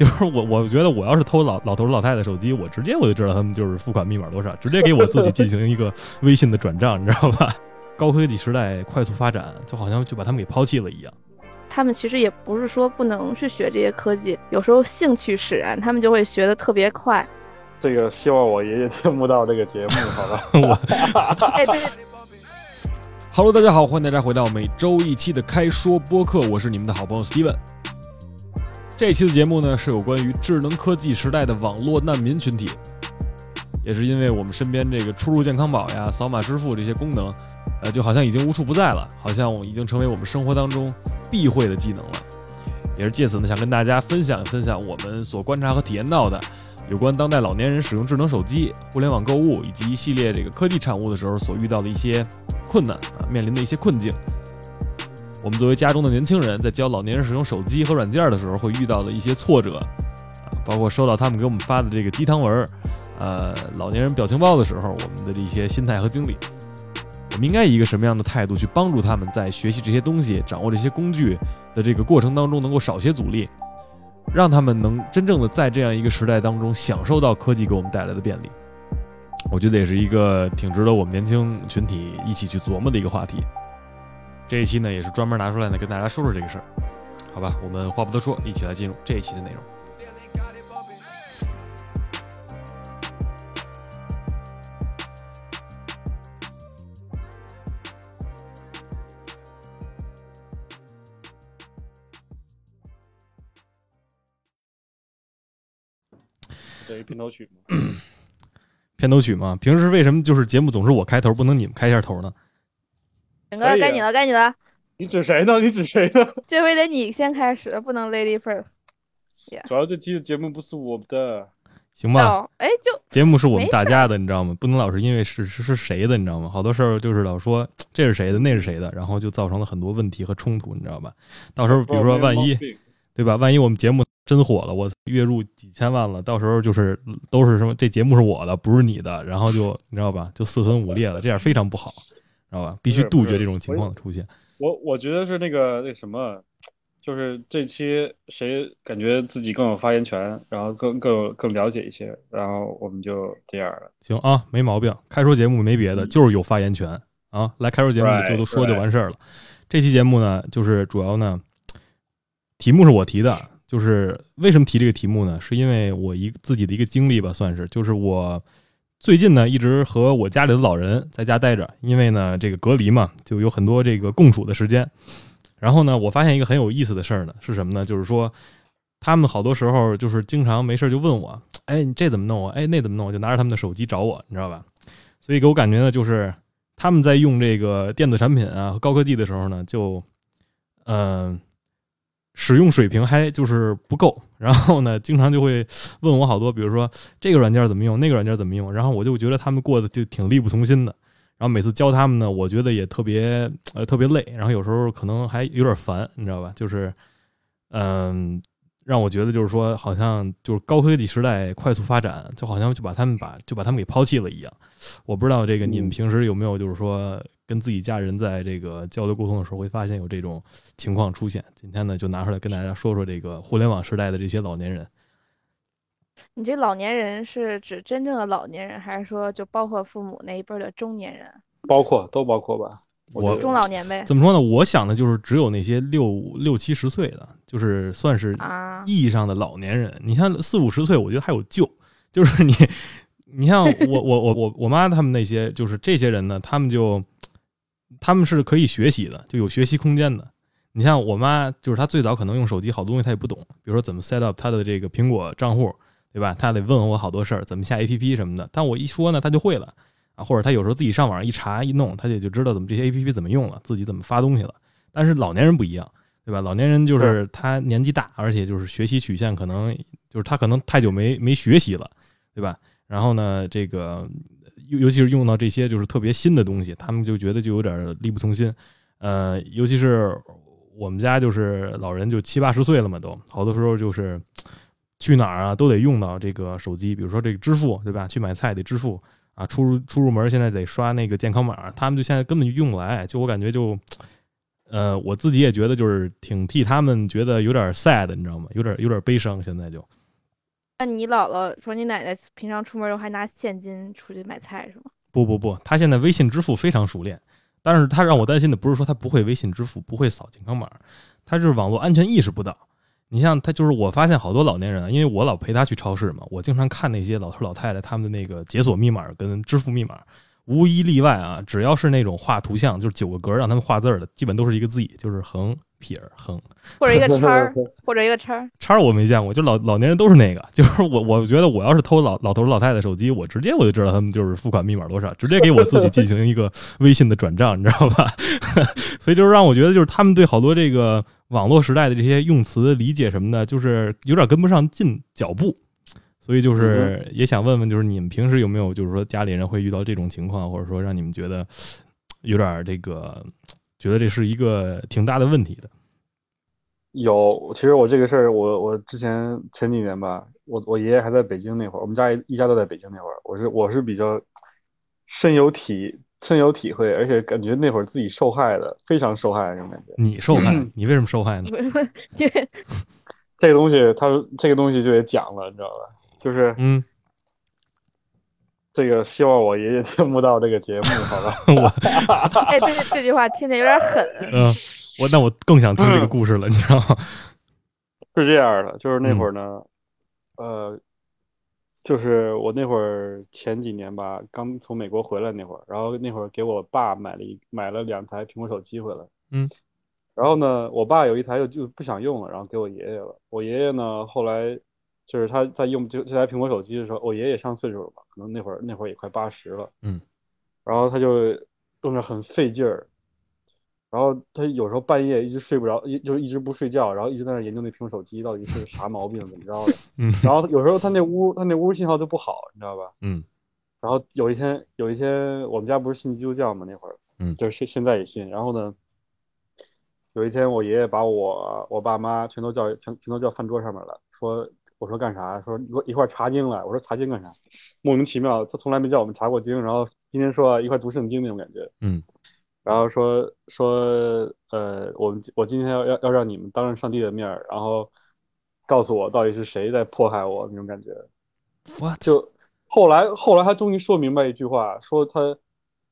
就是我我觉得我要是偷老老头老太太手机，我直接我就知道他们就是付款密码多少，直接给我自己进行一个 微信的转账，你知道吧？高科技时代快速发展，就好像就把他们给抛弃了一样。他们其实也不是说不能去学这些科技，有时候兴趣使然，他们就会学的特别快。这个希望我爷爷听不到这个节目，好吧？我 哎，对，Hello，大家好，欢迎大家回到每周一期的开说播客，我是你们的好朋友 Steven。这期的节目呢，是有关于智能科技时代的网络难民群体，也是因为我们身边这个出入健康宝呀、扫码支付这些功能，呃，就好像已经无处不在了，好像已经成为我们生活当中必会的技能了。也是借此呢，想跟大家分享分享我们所观察和体验到的有关当代老年人使用智能手机、互联网购物以及一系列这个科技产物的时候所遇到的一些困难啊，面临的一些困境。我们作为家中的年轻人，在教老年人使用手机和软件的时候，会遇到的一些挫折啊，包括收到他们给我们发的这个鸡汤文，呃，老年人表情包的时候，我们的一些心态和经历。我们应该以一个什么样的态度去帮助他们在学习这些东西、掌握这些工具的这个过程当中，能够少些阻力，让他们能真正的在这样一个时代当中享受到科技给我们带来的便利。我觉得也是一个挺值得我们年轻群体一起去琢磨的一个话题。这一期呢，也是专门拿出来呢跟大家说说这个事儿，好吧？我们话不多说，一起来进入这一期的内容。对，片头曲嘛。片头曲嘛，平时为什么就是节目总是我开头，不能你们开一下头呢？整个该你了，该你了，你指谁呢？你指谁呢？这回得你先开始，不能 lady first。主要这期的节目不是我们的，行吧，哦，哎，就节目是我们大家的，你知道吗？不能老是因为是是是谁的，你知道吗？好多事儿就是老说这是谁的，那是谁的，然后就造成了很多问题和冲突，你知道吧？到时候比如说万一对吧？万一我们节目真火了，我月入几千万了，到时候就是都是什么这节目是我的，不是你的，然后就你知道吧？就四分五裂了，这样非常不好，知道吧？必须杜绝这种情况的出现。我我觉得是那个那什么，就是这期谁感觉自己更有发言权，然后更更更了解一些，然后我们就这样了。行啊，没毛病。开说节目没别的，就是有发言权啊。来开说节目就都说就完事儿了。这期节目呢，就是主要呢，题目是我提的，就是为什么提这个题目呢？是因为我一自己的一个经历吧，算是，就是我最近呢一直和我家里的老人在家待着，因为呢这个隔离嘛，就有很多这个共处的时间。然后呢，我发现一个很有意思的事儿呢，是什么呢？就是说，他们好多时候就是经常没事就问我，哎，你这怎么弄啊？哎，那怎么弄啊？就拿着他们的手机找我，你知道吧？所以给我感觉呢，就是他们在用这个电子产品啊和高科技的时候呢，就嗯、使用水平还就是不够，然后呢，经常就会问我好多，比如说这个软件怎么用，那个软件怎么用，然后我就觉得他们过得就挺力不从心的。然后每次教他们呢，我觉得也特别呃特别累，然后有时候可能还有点烦，你知道吧？就是嗯、让我觉得就是说，好像就是高科技时代快速发展，就好像就把他们把就把他们给抛弃了一样。我不知道这个你们平时有没有就是说跟自己家人在这个交流沟通的时候会发现有这种情况出现。今天呢，就拿出来跟大家说说这个互联网时代的这些老年人。你这老年人是指真正的老年人，还是说就包括父母那一辈儿的中年人、包括都包括吧。我中老年呗？怎么说呢？我想的就是只有那些六六七十岁的，就是算是啊，意义上的老年人。你像四五十岁，我觉得还有救。就是你，你像我我我我我妈他们那些，就是这些人呢，他们就他们是可以学习的，就有学习空间的。你像我妈，就是她最早可能用手机，好多东西她也不懂，比如说怎么 set up 她的这个苹果账户，对吧？她得问我好多事儿，怎么下 APP 什么的。但我一说呢，她就会了啊，或者她有时候自己上网上一查一弄，她也就知道怎么这些 APP 怎么用了，自己怎么发东西了。但是老年人不一样，对吧？老年人就是他年纪大，而且就是学习曲线可能就是他可能太久没没学习了，对吧？然后呢，这个尤尤其是用到这些就是特别新的东西，他们就觉得就有点力不从心。呃，尤其是我们家就是老人就七八十岁了嘛，都好多时候就是去哪儿啊都得用到这个手机，比如说这个支付，对吧？去买菜得支付啊，出入出入门现在得刷那个健康码，他们就现在根本就用不来。就我感觉就呃，我自己也觉得就是挺替他们觉得有点 sad，你知道吗？有点有点悲伤。现在就那你姥姥说你奶奶平常出门都还拿现金出去买菜是吗？不不不，她现在微信支付非常熟练，但是她让我担心的不是说她不会微信支付，不会扫健康码，她就是网络安全意识不到。你像她，就是我发现好多老年人啊，因为我老陪她去超市嘛，我经常看那些老头老太太他们的那个解锁密码跟支付密码，无一例外啊，只要是那种画图像，就是九个格让他们画字儿的，基本都是一个 Z，就是横撇横或者一个叉儿，或者一个叉儿。叉儿，我没见过，就老老年人都是那个，就是我我觉得我要是偷老老头老太太手机，我直接我就知道他们就是付款密码多少，直接给我自己进行一个微信的转账，你知道吧？所以就是让我觉得就是他们对好多这个。网络时代的这些用词理解什么的，就是有点跟不上进脚步，所以就是也想问问，就是你们平时有没有就是说家里人会遇到这种情况，或者说让你们觉得有点这个，觉得这是一个挺大的问题的。有，其实我这个事儿，我我之前前几年吧，我我爷爷还在北京那会儿，我们家一家都在北京那会儿，我是我是比较深有体。深有体会，而且感觉那会儿自己受害的，非常受害那种感觉。你受害？你为什么受害呢？因为这个东西，它这个东西就得讲了，你知道吧？就是嗯，这个希望我爷爷听不到这个节目，好吧？我 哎，这这句话听着有点狠。嗯，我那我更想听这个故事了，你知道吗？是这样的，就是那会儿呢，呃。就是我那会儿前几年吧，刚从美国回来那会儿，然后那会儿给我爸买了一买了两台苹果手机回来，嗯，然后呢，我爸有一台又就不想用了，然后给我爷爷了。我爷爷呢，后来就是他在用这这台苹果手机的时候，我爷爷上岁数了吧，可能那会儿那会儿也快八十了，嗯，然后他就用着很费劲儿。然后他有时候半夜一直睡不着，一就是一直不睡觉，然后一直在那研究那苹果手机到底是啥毛病，怎么着的。嗯。然后有时候他那屋他那屋信号就不好，你知道吧？嗯。然后有一天有一天我们家不是信基督教嘛那会儿，嗯，就是现现在也信。然后呢，有一天我爷爷把我我爸妈全都叫全全都叫饭桌上面了，说我说干啥？说一块查经了。我说查经干啥？莫名其妙，他从来没叫我们查过经，然后今天说一块读圣经那种感觉。嗯。然后说说，呃，我们我今天要要要让你们当着上帝的面儿，然后告诉我到底是谁在迫害我那种感觉。我就后来后来他终于说明白一句话，说他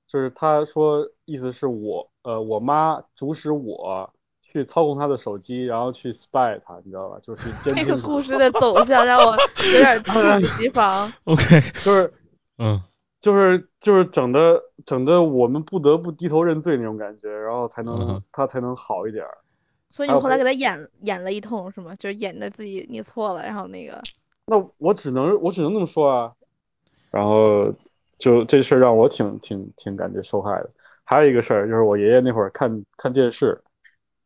就是他说意思是我呃我妈主使我去操控他的手机，然后去 spy 他，你知道吧？就是 这个故事的走向让我有点 猝不及防。OK，就是嗯。就是就是整的整的，我们不得不低头认罪那种感觉，然后才能他才能好一点。所以你后来给他演演了一通是吗？就是演的自己你错了，然后那个。那我只能我只能这么说啊。然后就这事儿让我挺挺挺感觉受害的。还有一个事儿就是我爷爷那会儿看看电视，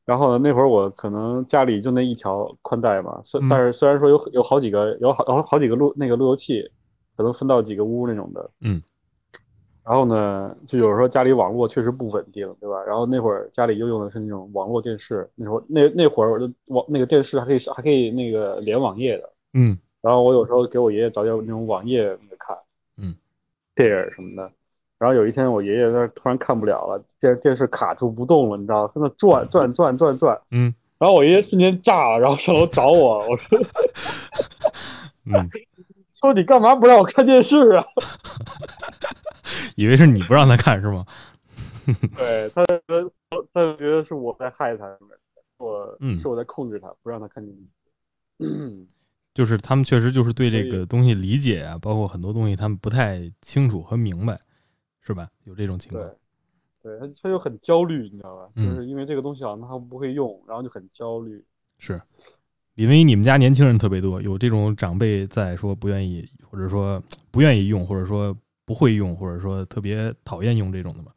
然后呢那会儿我可能家里就那一条宽带嘛，虽但是虽然说有有好几个有好好好几个路那个路由器。可能分到几个屋那种的，嗯，然后呢，就有时候家里网络确实不稳定，对吧？然后那会儿家里又用的是那种网络电视，那时候那那会儿网那个电视还可以还可以那个连网页的，嗯，然后我有时候给我爷爷找点那种网页那个看，嗯，电影什么的。然后有一天我爷爷那突然看不了了，电电视卡住不动了，你知道，在那转转转转转，嗯，然后我爷爷瞬间炸了，然后上楼找我，我说，嗯。说你干嘛不让我看电视啊？以为是你不让他看是吗？对他他就觉得是我在害他，我嗯是我在控制他，不让他看电视。就是他们确实就是对这个东西理解啊，包括很多东西他们不太清楚和明白，是吧？有这种情况。对，他他就很焦虑，你知道吧？就是因为这个东西好像他不会用，然后就很焦虑。是。因为你们家年轻人特别多，有这种长辈在说不愿意，或者说不愿意用，或者说不会用，或者说特别讨厌用这种的吗？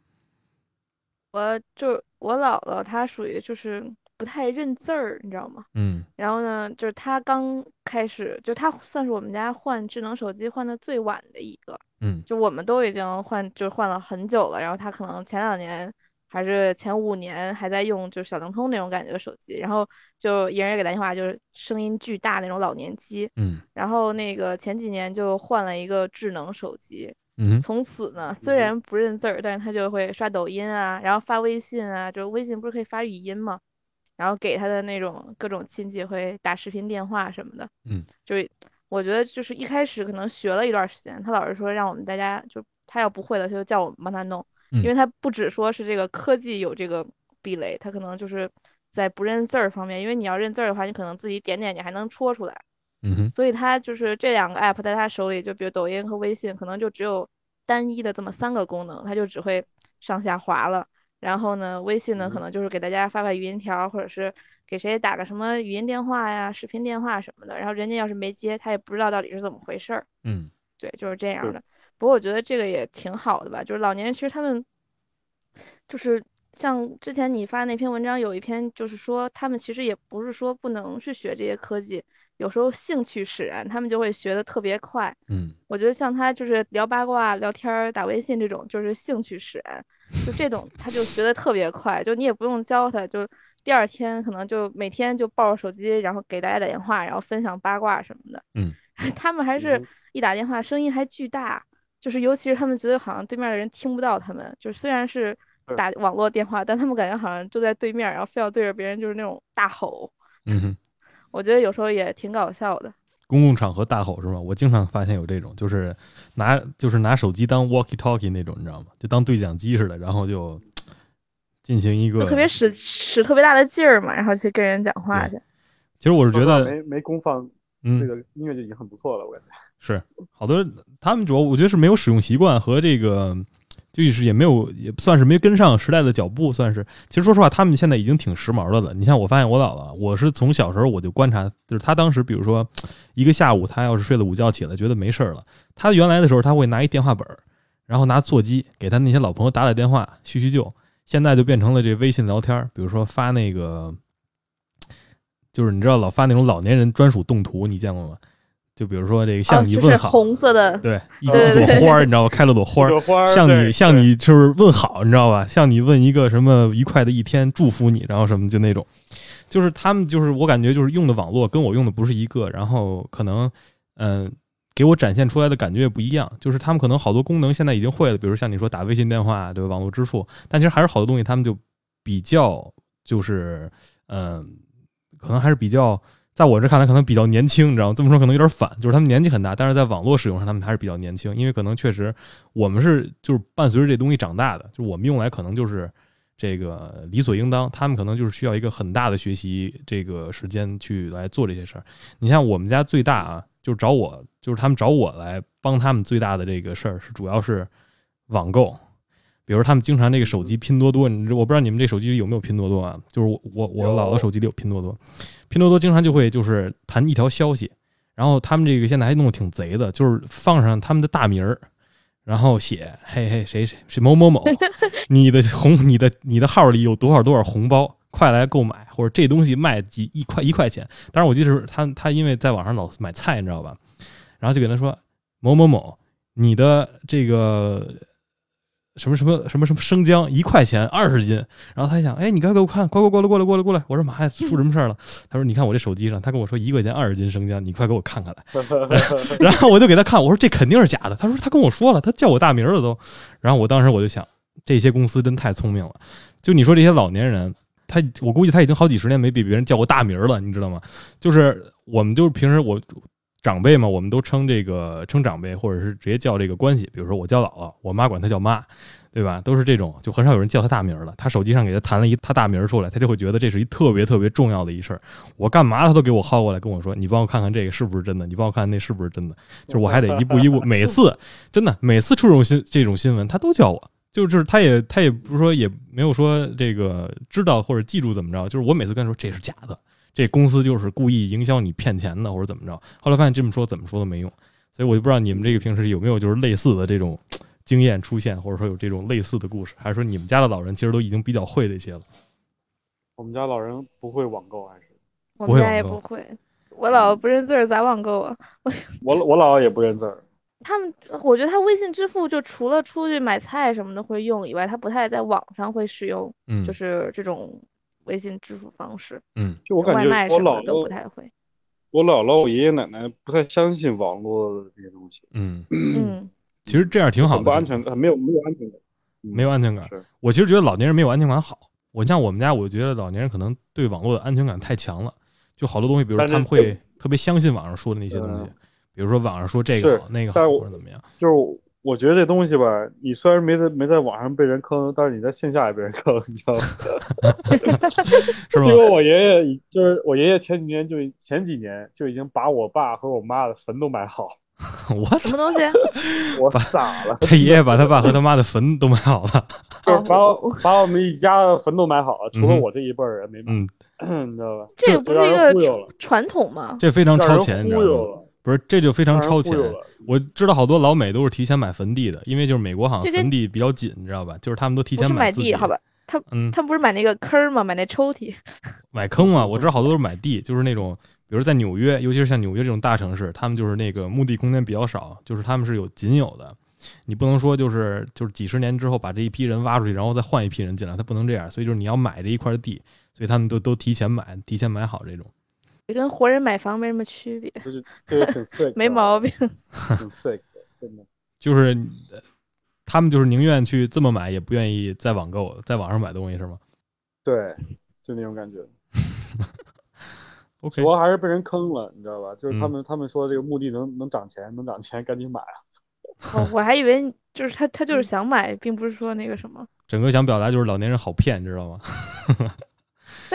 我就我姥姥，她属于就是不太认字儿，你知道吗？嗯。然后呢，就是他刚开始，就他算是我们家换智能手机换的最晚的一个。嗯。就我们都已经换，就换了很久了。然后他可能前两年。还是前五年还在用就是小灵通那种感觉的手机，然后就一人也给打电话，就是声音巨大那种老年机。嗯，然后那个前几年就换了一个智能手机，嗯，从此呢，虽然不认字儿，但是他就会刷抖音啊，然后发微信啊，就微信不是可以发语音吗？然后给他的那种各种亲戚会打视频电话什么的。嗯，就是我觉得就是一开始可能学了一段时间，他老是说让我们大家就他要不会的他就叫我们帮他弄，因为他不只说是这个科技有这个壁垒，他可能就是在不认字儿方面，因为你要认字儿的话，你可能自己点点你还能戳出来。嗯哼，所以他就是这两个 app 在他手里，就比如抖音和微信，可能就只有单一的这么三个功能，他就只会上下滑了。然后呢，微信呢，可能就是给大家发发语音条，或者是给谁打个什么语音电话呀、视频电话什么的。然后人家要是没接，他也不知道到底是怎么回事儿。嗯，对，就是这样的。不过我觉得这个也挺好的吧，就是老年人其实他们就是。像之前你发那篇文章，有一篇就是说，他们其实也不是说不能去学这些科技，有时候兴趣使然，他们就会学的特别快。嗯，我觉得像他就是聊八卦、聊天、打微信这种，就是兴趣使然，就这种 他就学的特别快，就你也不用教他，就第二天可能就每天就抱着手机，然后给大家打电话，然后分享八卦什么的。嗯，他们还是一打电话声音还巨大，就是尤其是他们觉得好像对面的人听不到他们，就是虽然是。打网络电话，但他们感觉好像就在对面，然后非要对着别人就是那种大吼。嗯哼，我觉得有时候也挺搞笑的。公共场合大吼是吗？我经常发现有这种，就是拿就是拿手机当 walkie talkie 那种，你知道吗？就当对讲机似的，然后就进行一个特别使使特别大的劲儿嘛，然后去跟人讲话去。其实我是觉得没没功放这个音乐就已经很不错了，我感觉是好多他们主要我觉得是没有使用习惯和这个。就是也没有，也算是没跟上时代的脚步，算是。其实说实话，他们现在已经挺时髦的了。你像我发现我姥姥，我是从小时候我就观察，就是她当时，比如说一个下午，她要是睡了午觉起来，觉得没事儿了，她原来的时候，她会拿一电话本儿，然后拿座机给她那些老朋友打打电话叙叙旧。现在就变成了这微信聊天，比如说发那个，就是你知道老发那种老年人专属动图，你见过吗？就比如说这个向你问好，红色的，对，一朵花儿，你知道吧？开了朵花儿，向你向你就是问好，你知道吧？向你问一个什么愉快的一天，祝福你，然后什么就那种，就是他们就是我感觉就是用的网络跟我用的不是一个，然后可能嗯给我展现出来的感觉也不一样，就是他们可能好多功能现在已经会了，比如像你说打微信电话，对吧？网络支付，但其实还是好多东西他们就比较就是嗯，可能还是比较。在我这看来，可能比较年轻，你知道吗？这么说可能有点反，就是他们年纪很大，但是在网络使用上，他们还是比较年轻。因为可能确实，我们是就是伴随着这东西长大的，就我们用来可能就是这个理所应当。他们可能就是需要一个很大的学习这个时间去来做这些事儿。你像我们家最大啊，就是找我，就是他们找我来帮他们最大的这个事儿是主要是网购。比如他们经常这个手机拼多多，你我不知道你们这手机里有没有拼多多啊？就是我我我姥姥手机里有拼多多，拼多多经常就会就是弹一条消息，然后他们这个现在还弄得挺贼的，就是放上他们的大名儿，然后写嘿嘿谁谁谁某某某，你的红你的你的号里有多少多少红包，快来购买，或者这东西卖几一块一块钱。当然我记得是他他因为在网上老买菜，你知道吧？然后就给他说某某某，你的这个。什么什么什么什么生姜一块钱二十斤，然后他一想，哎，你快给我看，快快过来过来过来过来！我说妈呀，出什么事儿了？他说，你看我这手机上，他跟我说一块钱二十斤生姜，你快给我看看来。然后我就给他看，我说这肯定是假的。他说他跟我说了，他叫我大名了都。然后我当时我就想，这些公司真太聪明了。就你说这些老年人，他我估计他已经好几十年没比别人叫过大名了，你知道吗？就是我们就是平时我。长辈嘛，我们都称这个称长辈，或者是直接叫这个关系。比如说我叫姥姥，我妈管她叫妈，对吧？都是这种，就很少有人叫她大名了。他手机上给他弹了一他大名出来，他就会觉得这是一特别特别重要的一事儿。我干嘛他都给我薅过来跟我说：“你帮我看看这个是不是真的？你帮我看看那是不是真的？”就是我还得一步一步，每次真的每次出这种新这种新闻，他都叫我。就是他也他也不是说也没有说这个知道或者记住怎么着，就是我每次跟他说这是假的。这公司就是故意营销你骗钱的，或者怎么着？后来发现这么说怎么说都没用，所以我就不知道你们这个平时有没有就是类似的这种经验出现，或者说有这种类似的故事，还是说你们家的老人其实都已经比较会这些了？我们家老人不会网购，还是我们家也不会。我姥姥不认字儿，咋网购啊？我我我姥姥也不认字儿。他们，我觉得他微信支付就除了出去买菜什么的会用以外，他不太在网上会使用，就是这种。微信支付方式，嗯，就我感觉我姥姥都不太会。我姥姥、我爷爷奶奶不太相信网络的这些东西，嗯嗯，其实这样挺好的，不安全感，没有没有安全感，没有安全感。我其实觉得老年人没有安全感好。我像我们家，我觉得老年人可能对网络的安全感太强了，就好多东西，比如说他们会特别相信网上说的那些东西，比如说网上说这个好那个好或者怎么样。就是我觉得这东西吧，你虽然没在没在网上被人坑，但是你在线下也被人坑，你知道吗？是吗？因为我爷爷就是我爷爷前几年就前几年就已经把我爸和我妈的坟都买好。我什么东西？我傻了。他爷爷把他爸和他妈的坟都买好了，就是把我把我们一家的坟都买好了，除了我这一辈人没买，你知道吧？这个不是一个传统吗？这非常超前，你知道吗？不是，这就非常超前。我知道好多老美都是提前买坟地的，因为就是美国好像坟地比较紧，你知道吧？就是他们都提前买地，好吧？他嗯，他不是买那个坑吗？买那抽屉？买坑嘛？我知道好多都是买地，就是那种。比如在纽约，尤其是像纽约这种大城市，他们就是那个墓地空间比较少，就是他们是有仅有的，你不能说就是就是几十年之后把这一批人挖出去，然后再换一批人进来，他不能这样，所以就是你要买这一块地，所以他们都都提前买，提前买好这种。跟活人买房没什么区别，就是就是没毛病，很 sick，真的。就是他们就是宁愿去这么买，也不愿意在网购，在网上买东西是吗？对，就那种感觉。主要还是被人坑了，你知道吧？就是他们他们说这个墓地能能涨钱，能涨钱，赶紧买啊！哦，我还以为就是他他就是想买，并不是说那个什么。整个想表达就是老年人好骗，知道吗？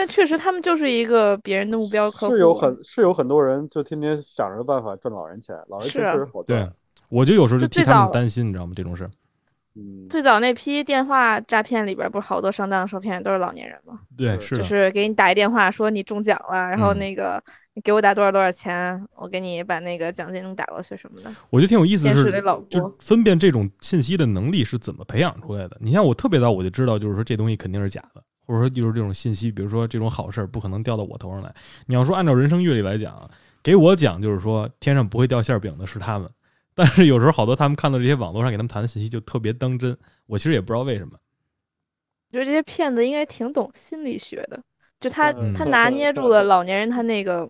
但确实他们就是一个别人的目标客户。是有很是有很多人就天天想着办法赚老人钱，老人钱确实好赚。对，我就有时候就替他们担心，你知道吗？这种事。最早那批电话诈骗里边，不是好多上当受骗都是老年人吗？对，是就是给你打一电话说你中奖了，然后那个你给我打多少多少钱，我给你把那个奖金打过去什么的。我觉得挺有意思的是，就分辨这种信息的能力是怎么培养出来的？你像我特别早我就知道，就是说这东西肯定是假的，或者说就是这种信息，比如说这种好事不可能掉到我头上来。你要说按照人生阅历来讲，给我讲就是说天上不会掉馅饼的是他们。但是有时候好多他们看到这些网络上给他们谈的信息就特别当真，我其实也不知道为什么。我觉得这些骗子应该挺懂心理学的，就他他拿捏住了老年人他那个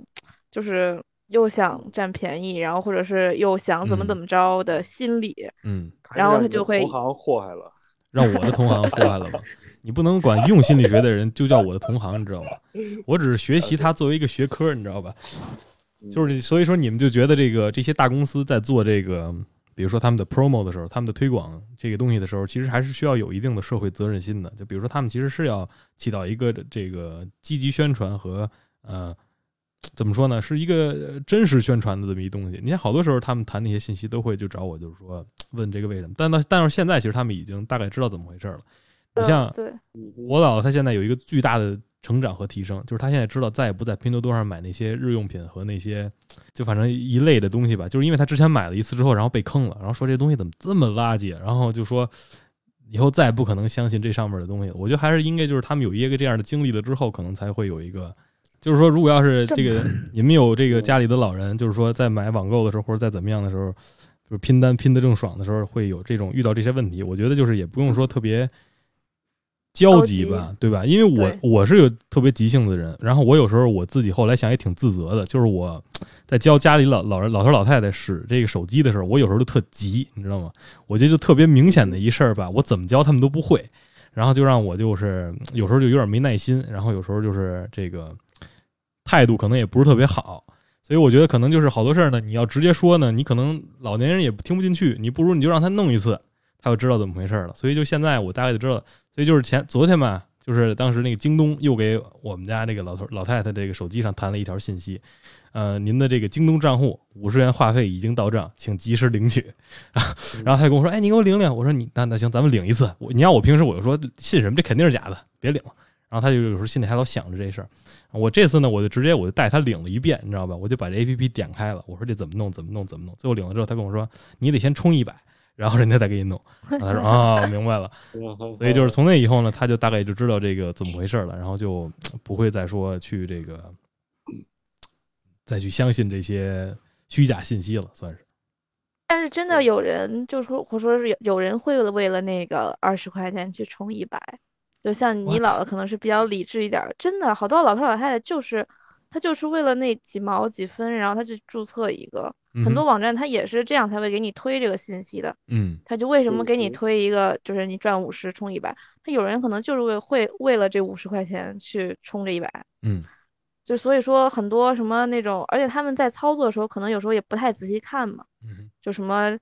就是又想占便宜，然后或者是又想怎么怎么着的心理，嗯，然后他就会同行祸害了，让我的同行祸害了吗？你不能管用心理学的人就叫我的同行，你知道吗？我只是学习它作为一个学科，你知道吧？就是所以说，你们就觉得这个这些大公司在做这个，比如说他们的 promo 的时候，他们的推广这个东西的时候，其实还是需要有一定的社会责任心的。就比如说，他们其实是要起到一个这个积极宣传和呃，怎么说呢，是一个真实宣传的这么一东西。你看，好多时候他们谈那些信息都会就找我，就是说问这个为什么。但到但是现在，其实他们已经大概知道怎么回事了。你像我姥姥，她现在有一个巨大的。成长和提升，就是她现在知道再也不在拼多多上买那些日用品和那些，就反正一类的东西吧。就是因为她之前买了一次之后，然后被坑了，然后说这东西怎么这么垃圾，然后就说以后再也不可能相信这上面的东西。我觉得还是应该就是他们有一个这样的经历了之后，可能才会有一个，就是说如果要是这个你们有这个家里的老人，就是说在买网购的时候或者在怎么样的时候，就是拼单拼的正爽的时候，会有这种遇到这些问题。我觉得就是也不用说特别。焦急吧，对吧？因为我我是有特别急性子的人，然后我有时候我自己后来想也挺自责的，就是我在教家里老老人老头老太太使这个手机的时候，我有时候就特急，你知道吗？我觉得就特别明显的一事儿吧，我怎么教他们都不会，然后就让我就是有时候就有点没耐心，然后有时候就是这个态度可能也不是特别好，所以我觉得可能就是好多事儿呢，你要直接说呢，你可能老年人也听不进去，你不如你就让他弄一次，他就知道怎么回事了。所以就现在我大概就知道。所以就是前昨天吧，就是当时那个京东又给我们家这个老头老太太这个手机上弹了一条信息，呃，您的这个京东账户五十元话费已经到账，请及时领取。然后他就跟我说：“哎，你给我领领。”我说：“你那那行，咱们领一次。我你要我平时我就说信什么，这肯定是假的，别领了。”然后他就有时候心里还老想着这事儿。我这次呢，我就直接我就带他领了一遍，你知道吧？我就把这 A P P 点开了，我说这怎么弄？怎么弄？怎么弄？最后领了之后，他跟我说：“你得先充一百。”然后人家再给你弄，他说啊，明白了。所以就是从那以后呢，他就大概就知道这个怎么回事了，然后就不会再说去这个，再去相信这些虚假信息了，算是。但是真的有人就说，我说是有有人会为了那个二十块钱去充一百，就像你姥姥可能是比较理智一点，真的好多老头老太太就是他就是为了那几毛几分，然后他去注册一个。嗯很多网站它也是这样才会给你推这个信息的。嗯他就为什么给你推一个，就是你赚五十充一百，他有人可能就是为会为了这五十块钱去充这一百。嗯就所以说很多什么那种，而且他们在操作的时候，可能有时候也不太仔细看嘛，嗯就什么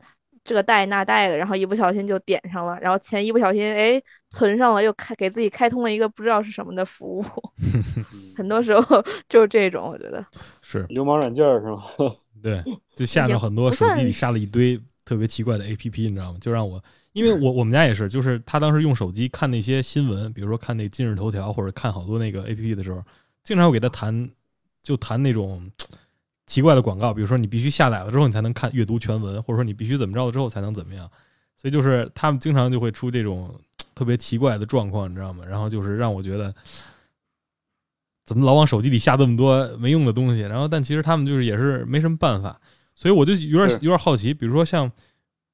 这个带那带的，然后一不小心就点上了，然后钱一不小心哎存上了，又开给自己开通了一个不知道是什么的服务，很多时候 就是这种，我觉得是流氓软件是吗？对，就下也着很多手机里下了一堆特别奇怪的 A P P，你知道吗？就让我，因为我我们家也是，就是他当时用手机看那些新闻，比如说看那今日头条或者看好多那个 A P P 的时候，经常会给他弹，就弹那种奇怪的广告，比如说你必须下载了之后你才能看阅读全文，或者说你必须怎么着了之后才能怎么样，所以就是他们经常就会出这种特别奇怪的状况，你知道吗？然后就是让我觉得。怎么老往手机里下这么多没用的东西？然后，但其实他们就是也是没什么办法，所以我就有点有点好奇，比如说像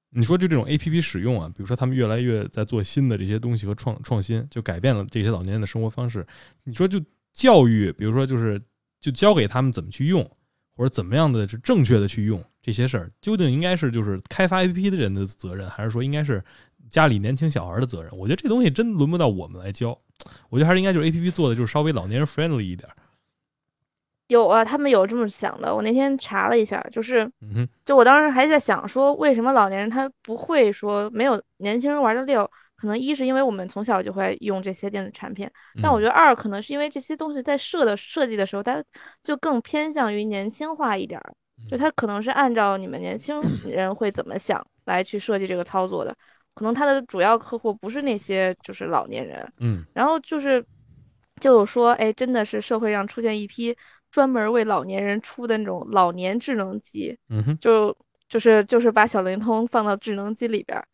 你说就这种 A P P 使用啊，比如说他们越来越在做新的这些东西和创创新，就改变了这些老年人的生活方式。你说就教育，比如说就是就教给他们怎么去用，或者怎么样的是正确的去用这些事儿，究竟应该是就是开发 A P P 的人的责任，还是说应该是家里年轻小孩的责任？我觉得这东西真轮不到我们来教，我觉得还是应该就是 A P P 做的就是稍微老年人 friendly 一点。有啊，他们有这么想的。我那天查了一下，就是就我当时还在想说，为什么老年人他不会说没有年轻人玩的溜？可能一是因为我们从小就会用这些电子产品，但我觉得得二可能是因为这些东西在设的设计的时候，它就更偏向于年轻化一点儿，就它可能是按照你们年轻人会怎么想来去设计这个操作的，可能它的主要客户不是那些就是老年人，嗯。然后就是就有说，哎，真的是社会上出现一批专门为老年人出的那种老年智能机，嗯哼，就就是就是把小灵通放到智能机里边儿，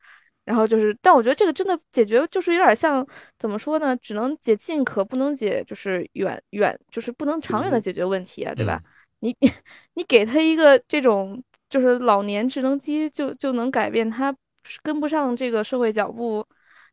然后就是，但我觉得这个真的解决就是有点像怎么说呢？只能解近渴，不能解就是远远，就是不能长远的嗯解决问题啊，对吧？你 你给他一个这种就是老年智能机就就能改变他跟不上这个社会脚步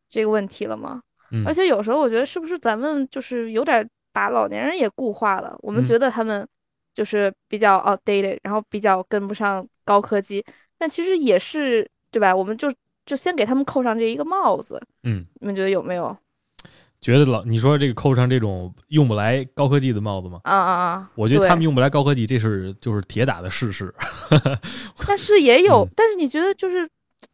这个问题了吗？嗯而且有时候我觉得是不是咱们就是有点把老年人也固化了？我们嗯觉得他们就是比较 outdated，然后比较跟不上高科技，但其实也是对吧？我们就就先给他们扣上这一个帽子，嗯，你们觉得有没有？觉得老你说这个扣上这种用不来高科技的帽子吗？啊啊啊！我觉得他们用不来高科技，这是就是铁打的事实。但是也有，嗯但是你觉得就是，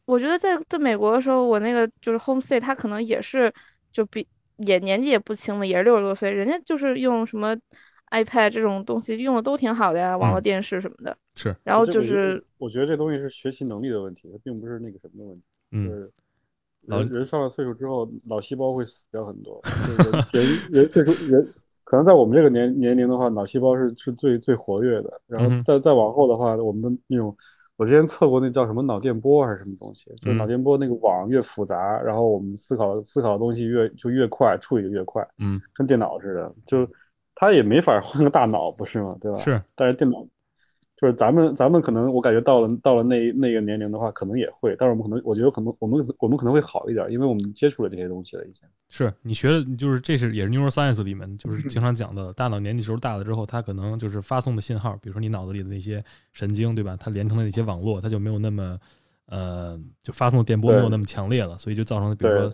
我觉得在在美国的时候，我那个就是 homestay，他可能也是就比也年纪也不轻了，也是六十多岁，人家就是用什么 iPad 这种东西用的都挺好的呀，网络嗯电视什么的。是，然后就是我觉得这东西是学习能力的问题，它并不是那个什么的问题。就嗯老人人上了岁数之后，脑细胞会死掉很多。就是人人岁数人可能在我们这个年年龄的话，脑细胞是是最最活跃的。然后再再往后的话，我们的那种我之前测过那叫什么脑电波还是什么东西，就是脑嗯电波那个网越复杂，然后我们思考思考的东西越就越快，处理的越快，嗯，跟电脑似的，就它也没法换个大脑，不是吗？对吧？是，但是电脑就是咱们咱们可能我感觉到了到了那那个年龄的话，可能也会，但是我们可能我觉得可能我们我们可能会好一点，因为我们接触了这些东西了已经。是你学的，就是这是也是 neuroscience 里面就是经常讲的，大脑年纪时候大了之后，它可能就是发送的信号，比如说你脑子里的那些神经，对吧？它连成的那些网络，它就没有那么呃，就发送的电波没有那么强烈了，所以就造成了比如说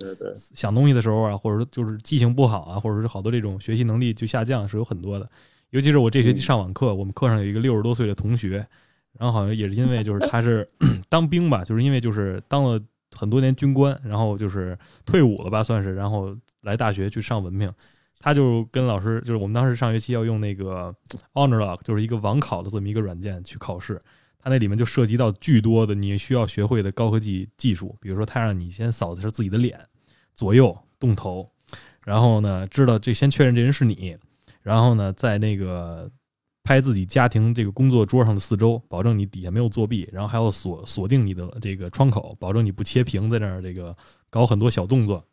想东西的时候啊，或者说就是记性不好啊，或者是好多这种学习能力就下降是有很多的。尤其是我这学期嗯上网课，我们课上有一个六十多岁的同学，然后好像也是因为就是他是 当兵吧，就是因为就是当了很多年军官，然后就是退伍了吧算是，然后来大学去上文凭。他就跟老师，就是我们当时上学期要用那个 HonorLog，就是一个网考的这么一个软件去考试。它那里面就涉及到巨多的你需要学会的高科技技术，比如说它让你先扫的是自己的脸，左右动头，然后呢知道这先确认这人是你，然后呢在那个拍自己家庭这个工作桌上的四周，保证你底下没有作弊，然后还要锁锁定你的这个窗口，保证你不切屏在那儿这个搞很多小动作。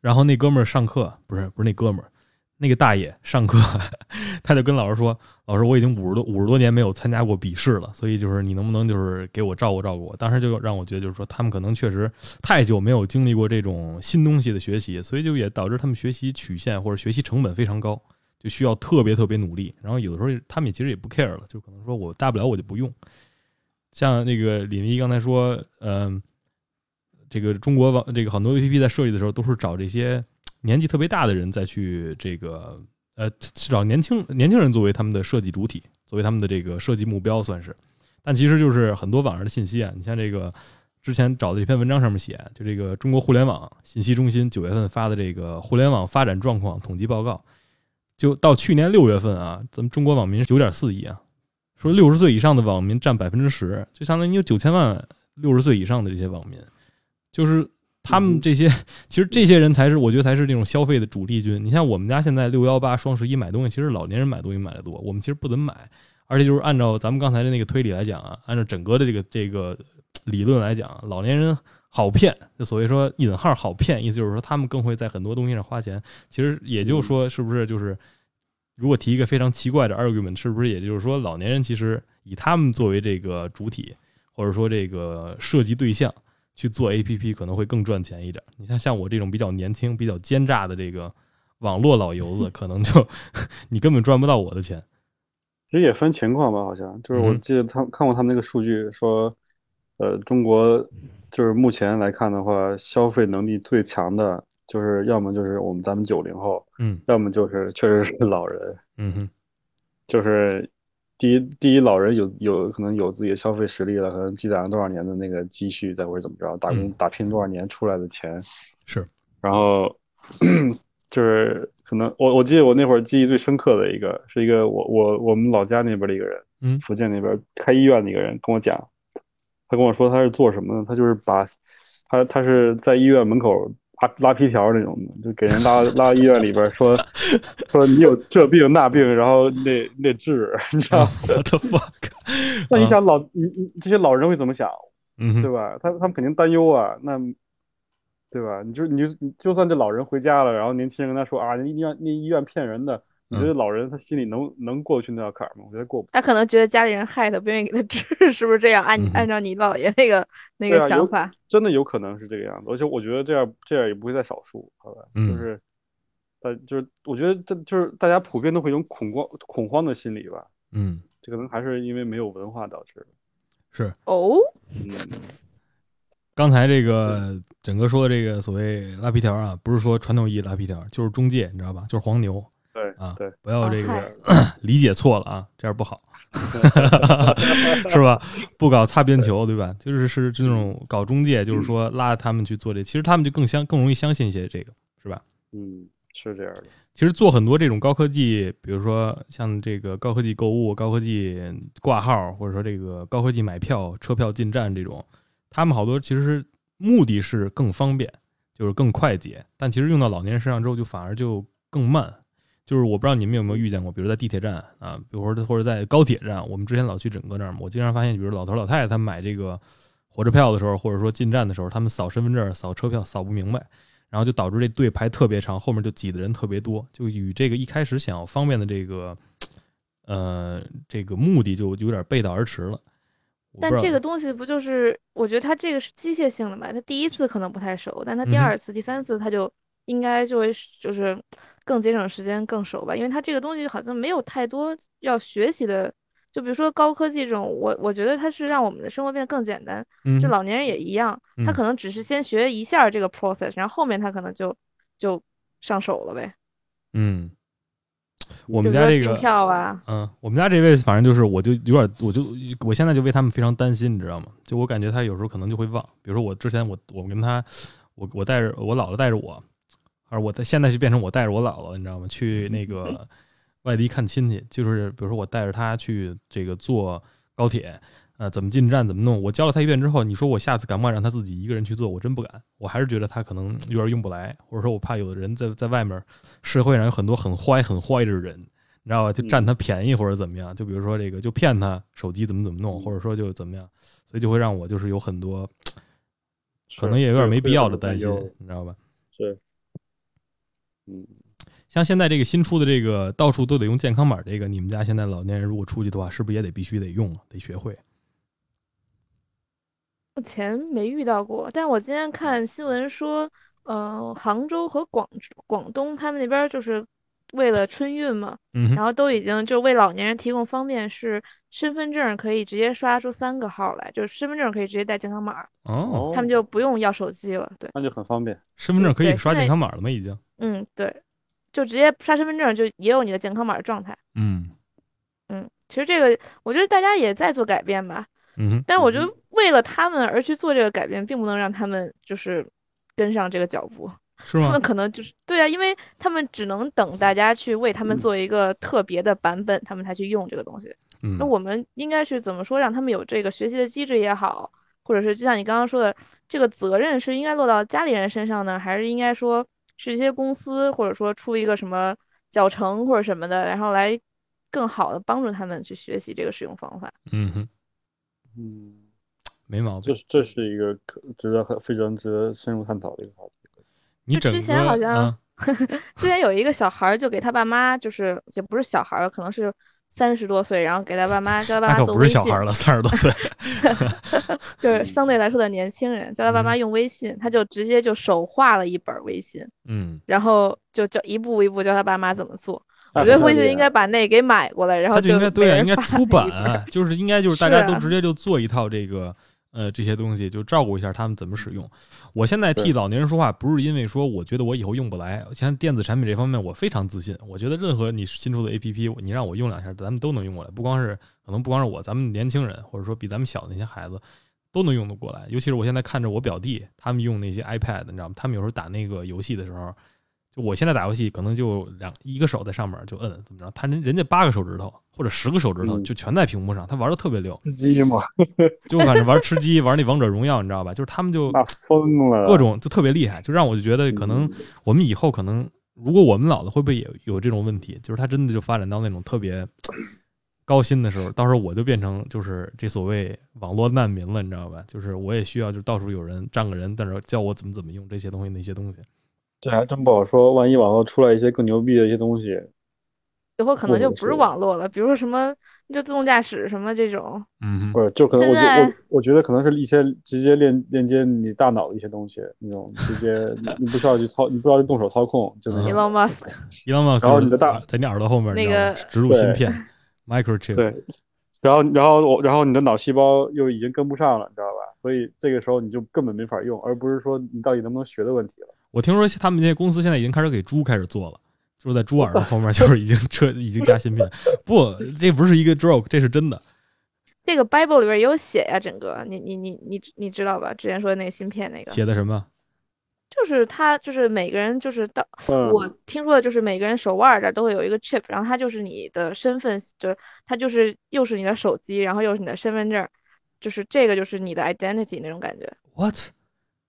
然后那哥们儿上课不是不是那哥们儿，那个大爷上课，他就跟老师说：“老师，我已经五十多五十多年没有参加过笔试了，所以就是你能不能就是给我照顾照顾我？”当时就让我觉得就是说他们可能确实太久没有经历过这种新东西的学习，所以就也导致他们学习曲线或者学习成本非常高。就需要特别特别努力。然后有的时候他们也其实也不 care 了，就可能说我大不了我就不用。像那个李明一刚才说，嗯，这个中国网这个很多 APP 在设计的时候都是找这些年纪特别大的人再去这个呃找年轻年轻人作为他们的设计主体，作为他们的这个设计目标算是。但其实就是很多网上的信息啊，你像这个。之前找的这篇文章上面写，就这个中国互联网信息中心九月份发的这个互联网发展状况统计报告，就到去年六月份啊，咱们中国网民九点四亿啊，说六十岁以上的网民占百分之十，就相当于你有九千万六十岁以上的这些网民，就是他们这些，其实这些人才是我觉得才是这种消费的主力军。你像我们家现在六幺八双十一买东西，其实老年人买东西买的多，我们其实不怎么买，而且就是按照咱们刚才的那个推理来讲啊，按照整个的这个这个。理论来讲，老年人好骗，就所谓说引号好骗，意思就是说他们更会在很多东西上花钱。其实也就是说，是不是就是如果提一个非常奇怪的 argument，是不是也就是说老年人其实以他们作为这个主体，或者说这个设计对象去做 APP 可能会更赚钱一点？你像像我这种比较年轻、比较奸诈的这个网络老油子，可能就 你根本赚不到我的钱。其实也分情况吧，好像就是我记得他看过他们那个数据说。呃，中国就是目前来看的话，消费能力最强的，就是要么就是我们咱们九零后，嗯，要么就是确实是老人，嗯哼，就是第一第一老人有有可能有自己的消费实力了，可能积攒了多少年的那个积蓄，再或者怎么着，打工打拼多少年出来的钱，是，然后 就是可能我我记得我那会儿记忆最深刻的一个，是一个我我我们老家那边的一个人，嗯，福建那边开医院的一个人跟我讲。他跟我说他是做什么的，他就是把，他他是在医院门口拉拉皮条那种的，就给人拉拉医院里边说 说你有这病那病，然后那那治，你知道？What the fuck？那你想老你你这些老人会怎么想？嗯，对吧？他他们肯定担忧啊，那对吧？你就你就就算这老人回家了，然后年轻人跟他说啊，那医院那医院骗人的。你觉得老人他心里能能过去那道坎吗？我觉得过不。他可能觉得家里人害他，不愿意给他治，是不是这样？按按照你姥爷那个那个想法，真的有可能是这个样子。而且我觉得这样这样也不会在少数，好吧？就是，呃，就是我觉得这就是大家普遍都会有恐慌恐慌的心理吧。嗯，这可能还是因为没有文化导致的。是哦。嗯。刚才这个整个说的这个所谓拉皮条啊，不是说传统意义拉皮条，就是中介，你知道吧？就是黄牛。对啊，对，不要这个 理解错了啊，这样不好，是吧？不搞擦边球，对吧？就是是这种搞中介，就是说拉他们去做这，其实他们就更相更容易相信一些这个，是吧？嗯，是这样的。其实做很多这种高科技，比如说像这个高科技购物、高科技挂号，或者说这个高科技买票、车票进站这种，他们好多其实目的是更方便，就是更快捷，但其实用到老年人身上之后，就反而就更慢。就是我不知道你们有没有遇见过，比如在地铁站啊，比如说或者在高铁站，我们之前老去整个那儿嘛，我经常发现，比如老头老太太他们买这个火车票的时候，或者说进站的时候，他们扫身份证、扫车票扫不明白，然后就导致这队排特别长，后面就挤的人特别多，就与这个一开始想要方便的这个呃这个目的就有点背道而驰了。但这个东西不就是，我觉得它这个是机械性的嘛，他第一次可能不太熟，但他第二次、第三次他就应该就会就是。更节省时间，更熟吧，因为它这个东西好像没有太多要学习的，就比如说高科技这种，我我觉得它是让我们的生活变得更简单。嗯，这老年人也一样，他可能只是先学一下这个 process，然后后面他可能就就上手了呗。嗯，我们家这个票啊，嗯，我们家这位反正就是，我就有点，我就我现在就为他们非常担心，你知道吗？就我感觉他有时候可能就会忘，比如说我之前我我跟他，我我带着我姥姥带着我。而我在现在就变成我带着我姥姥，你知道吗？去那个外地看亲戚，就是比如说我带着她去这个坐高铁，呃，怎么进站怎么弄，我教了她一遍之后，你说我下次敢不敢让她自己一个人去做？我真不敢，我还是觉得她可能有点用不来，或者说我怕有的人在在外面社会上有很多很坏很坏的人，你知道吧？就占他便宜或者怎么样，就比如说这个就骗他手机怎么怎么弄，或者说就怎么样，所以就会让我就是有很多可能也有点没必要的担心，你知道吧？是。嗯，像现在这个新出的这个到处都得用健康码，这个你们家现在老年人如果出去的话，是不是也得必须得用了，得学会？目前没遇到过，但我今天看新闻说，呃，杭州和广广东他们那边就是为了春运嘛，嗯然后都已经就为老年人提供方便，是身份证可以直接刷出三个号来，就是身份证可以直接带健康码，哦，他们就不用要手机了。对，那就很方便。身份证可以刷健康码了吗？已经。嗯，对，就直接刷身份证，就也有你的健康码的状态。嗯嗯，其实这个我觉得大家也在做改变吧，嗯，但是我觉嗯得为了他们而去做这个改变，并不能让他们就是跟上这个脚步。是吗他们？可能就是对啊，因为他们只能等大家去为他们做一个特别的版本，他们才去用这个东西。嗯那我们应该是怎么说，让他们有这个学习的机制也好，或者是就像你刚刚说的，这个责任是应该落到家里人身上呢，还是应该说是一些公司或者说出一个什么教程或者什么的，然后来更好的帮助他们去学习这个使用方法？嗯哼，嗯，没毛病。这是这是一个可值得很非常值得深入探讨的一个话题。你整之前好像啊 之前有一个小孩儿就给他爸妈，就是也不是小孩儿，可能是三十多岁，然后给他爸妈叫他可不妈做微信，是小孩儿了，三十多岁。就是相对来说的年轻人，叫他爸妈嗯用微信，他就直接就手画了一本微信，嗯，然后就教一步一步教他爸妈怎么做。我觉得微信应该把那给买过来，然后他就应该对啊，应该出本版，就是应该就是大家都直接就做一套这个呃这些东西，就照顾一下他们怎么使用。我现在替老年人说话，不是因为说我觉得我以后用不来，像电子产品这方面我非常自信，我觉得任何你新出的 APP，你让我用两下，咱们都能用过来，不光是可能不光是我，咱们年轻人或者说比咱们小的那些孩子。都能用得过来，尤其是我现在看着我表弟他们用那些 iPad，你知道吗？他们有时候打那个游戏的时候，就我现在打游戏可能就两一个手在上面就摁怎么着，他人人家八个手指头或者十个手指头嗯就全在屏幕上，他玩的特别溜，吃鸡嘛，就反正玩吃鸡，玩那王者荣耀，你知道吧？就是他们就疯了，各种就特别厉害，就让我就觉得可能嗯我们以后可能如果我们老了会不会也有这种问题？就是他真的就发展到那种特别高薪的时候，到时候我就变成就是这所谓网络难民了，你知道吧？就是我也需要就到处有人站个人在那儿教我怎么怎么用这些东西那些东西。这还真不好说。万一网络出来一些更牛逼的一些东西，以后可能就不是网络了，比如说什么就自动驾驶什么这种。嗯哼，或者就可能我觉我我觉得可能是一些直接链链接你大脑的一些东西，那种直接你你不需要去操，你不需要去动手操控，就那嗯种。Elon Musk，Elon Musk，然后你的大在你耳朵后面那个植入芯片 microchip，对，然后然后我然后你的脑细胞又已经跟不上了，你知道吧？所以这个时候你就根本没法用，而不是说你到底能不能学的问题了。我听说他们这些公司现在已经开始给猪开始做了，就是在猪耳朵后面就是已经车已经加芯片。不，这不是一个 joke，这是真的。这个 Bible 里边也有写呀，整个你你你你你知道吧？之前说的那个芯片那个，写的什么？就是它就是每个人就是到嗯，我听说的就是每个人手腕这儿都会有一个 chip，然后它就是你的身份，就它就是又是你的手机，然后又是你的身份证，就是这个就是你的 identity 那种感觉。What？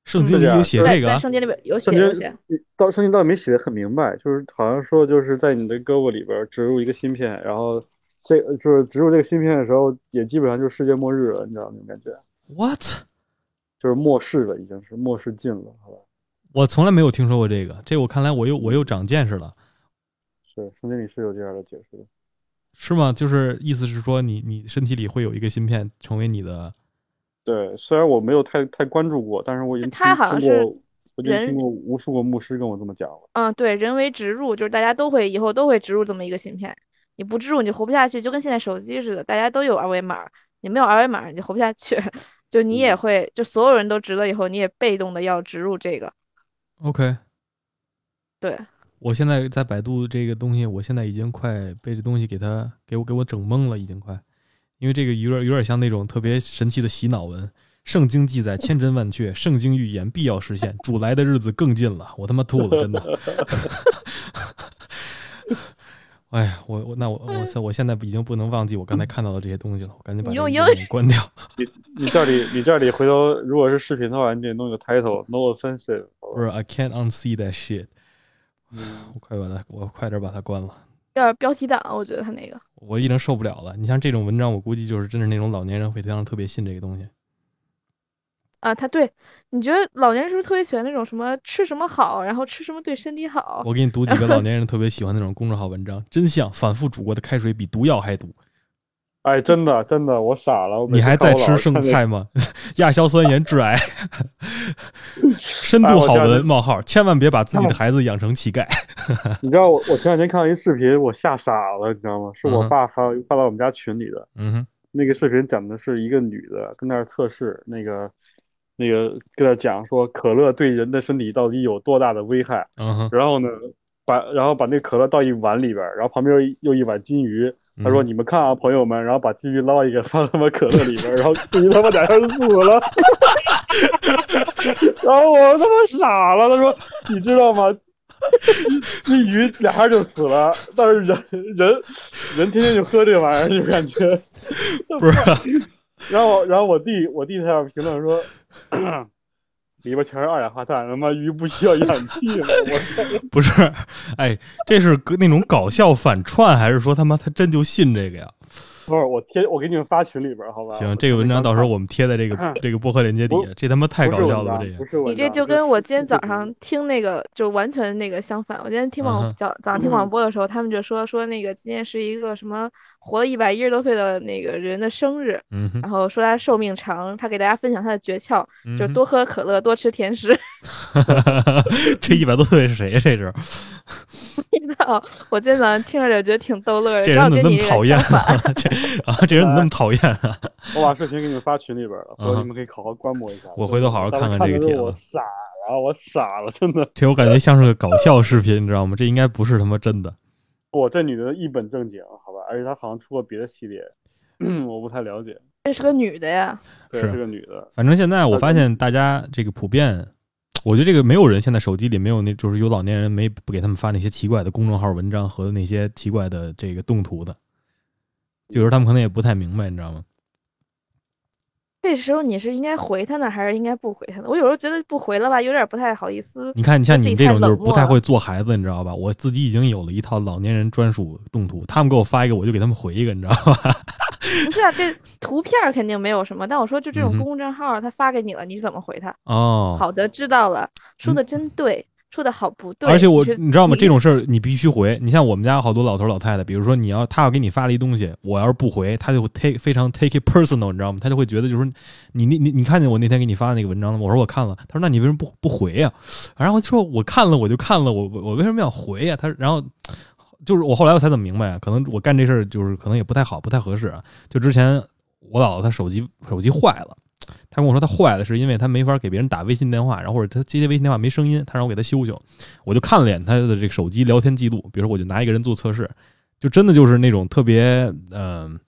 圣经里有写这个啊？在圣经里边有写有写，到圣经倒没写的很明白，就是好像说就是在你的胳膊里边植入一个芯片，然后这就是植入这个芯片的时候，也基本上就是世界末日了，你知道那种感觉，What？就是末世了，已经是末世近了，好吧？我从来没有听说过这个，这我看来我又我又长见识了，是圣经里是有这样的解释的。是吗？就是意思是说你你身体里会有一个芯片成为你的对，虽然我没有太太关注过，但是我已经听他好像是我已经人听过无数个牧师跟我这么讲了。嗯，对，人为植入，就是大家都会以后都会植入这么一个芯片，你不植入你就活不下去，就跟现在手机似的，大家都有二维码，你没有二维码你就活不下去，就你也嗯。会，就所有人都植了以后，你也被动的要植入这个，OK。对，我现在在百度这个东西，我现在已经快被这东西给它给我给我整懵了，已经快，因为这个有点有点像那种特别神奇的洗脑文。圣经记载千真万确，圣经预言必要实现，主来的日子更近了。我他妈吐了，真的。哎呀，我我那我我现我现在已经不能忘记我刚才看到的这些东西了，我赶紧把这个你关掉。你你这里你这里回头如果是视频的话，你得弄个 title，no offensive，好吧不是，I can't unsee that shit。嗯我快把它，我快点把它关了。有点标题党，我觉得他那个。我已经受不了了。你像这种文章，我估计就是真是那种老年人会非常特别信这个东西。啊，他对，你觉得老年人是不是特别喜欢那种什么吃什么好，然后吃什么对身体好？我给你读几个 老年人特别喜欢那种公众号文章，真相反复煮过的开水比毒药还毒。哎，真的真的，我傻了。你还在吃剩菜吗？亚硝酸盐致癌，深度好闻冒号，千万别把自己的孩子养成乞丐。你知道我我前两天看到一视频，我吓傻了，你知道吗？是我爸发发到我们家群里的。嗯哼，那个视频讲的是一个女的跟那儿测试，那个那个跟那讲说可乐对人的身体到底有多大的危害。嗯哼，然后呢，把然后把那可乐倒一碗里边，然后旁边又一碗金鱼。他说：“你们看啊，朋友们，然后把鲫鱼捞一个放他妈可乐里边，然后金鱼他妈俩人死了。然后我他妈傻了。他说：你知道吗？那鱼俩人就死了，但是人人人天天就喝这玩意儿，就感觉不是。然后然后我弟我弟在那评论说。”里边全是二氧化碳，他妈鱼不需要氧气吗？我 不是，哎，这是那种搞笑反串，还是说他妈他真就信这个呀？不是我贴，我给你们发群里边，好吧？行，这个文章到时候我们贴在这个 这个播客链接底下。这他妈太搞笑了吧？这个你这就跟我今天早上听那个就完全那个相反。我今天听广早早上听广播的时候，他们就说说那个今天是一个什么活了一百一十多岁的那个人的生日，然后说他寿命长，他给大家分享他的诀窍，就是多喝可乐，多吃甜食。这一百多岁是谁呀？这是？不知道。我今天早上听着就觉得挺逗乐的。这人怎么那么讨厌？这 啊，这人怎么那么讨厌啊？我把视频给你们发群里边了，回头你们可以好好观摩一下。我回头好好看看这个帖子。我傻了，我傻了，真的。这我感觉像是个搞笑视频，你知道吗？这应该不是他妈真的。不，这女的一本正经，好吧？而且她好像出过别的系列，我不太了解。这是个女的呀？对，是个女的。反正现在我发现大家这个普遍。我觉得这个没有人现在手机里没有那，就是有老年人没不给他们发那些奇怪的公众号文章和那些奇怪的这个动图的，就是他们可能也不太明白，你知道吗？这时候你是应该回他呢，还是应该不回他呢？我有时候觉得不回了吧，有点不太好意思。你看，你像你这种就是不太会做孩子，你知道吧？我自己已经有了一套老年人专属动图，他们给我发一个，我就给他们回一个，你知道吧？不是啊，这图片肯定没有什么，但我说就这种公共账号，他发给你了，你怎么回他？哦，好的，知道了，说的真对。说的好不对，而且我你知道吗？这种事儿你必须回。你像我们家好多老头老太太，比如说你要他要给你发了一东西，我要是不回，他就会 take 非常 take it personal，你知道吗？他就会觉得就是你你你你看见我那天给你发的那个文章了吗？我说我看了。他说那你为什么不不回呀？然后我就说我看了我就看了，我我我为什么要回呀？他然后就是我后来我才怎么明白啊？可能我干这事儿就是可能也不太好，不太合适啊。就之前我姥姥她手机手机坏了。他跟我说他坏了，是因为他没法给别人打微信电话，然后或者他接接微信电话没声音，他让我给他修修。我就看了眼他的这个手机聊天记录，比如说我就拿一个人做测试，就真的就是那种特别嗯，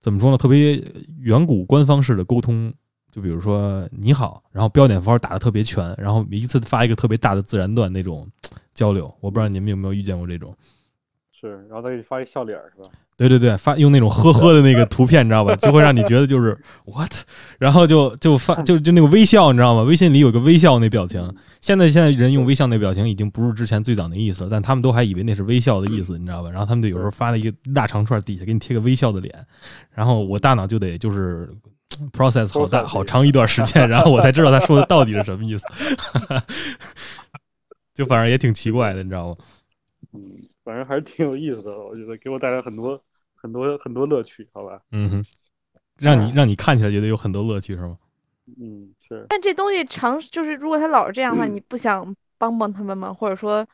怎么说呢？特别远古官方式的沟通，就比如说你好，然后标点符号打的特别全，然后一次发一个特别大的自然段那种交流。我不知道你们有没有遇见过这种。是，然后他给你发一笑脸是吧？对对对，发用那种呵呵的那个图片，你知道吧？就会让你觉得就是 what，然后就就发就就那个微笑，你知道吗？微信里有个微笑那表情。现在现在人用微笑那表情已经不是之前最早那意思了，但他们都还以为那是微笑的意思，你知道吧？然后他们就有时候发了一个大长串，底下给你贴个微笑的脸，然后我大脑就得就是 process 好大好长一段时间，然后我才知道他说的到底是什么意思。就反正也挺奇怪的，你知道吗？嗯。反正还是挺有意思的，我觉得给我带来很多很多很多乐趣，好吧？嗯哼，让你让你看起来觉得有很多乐趣是吗？嗯，是。但这东西长就是如果他老是这样的话，你不想帮帮他们吗？或者说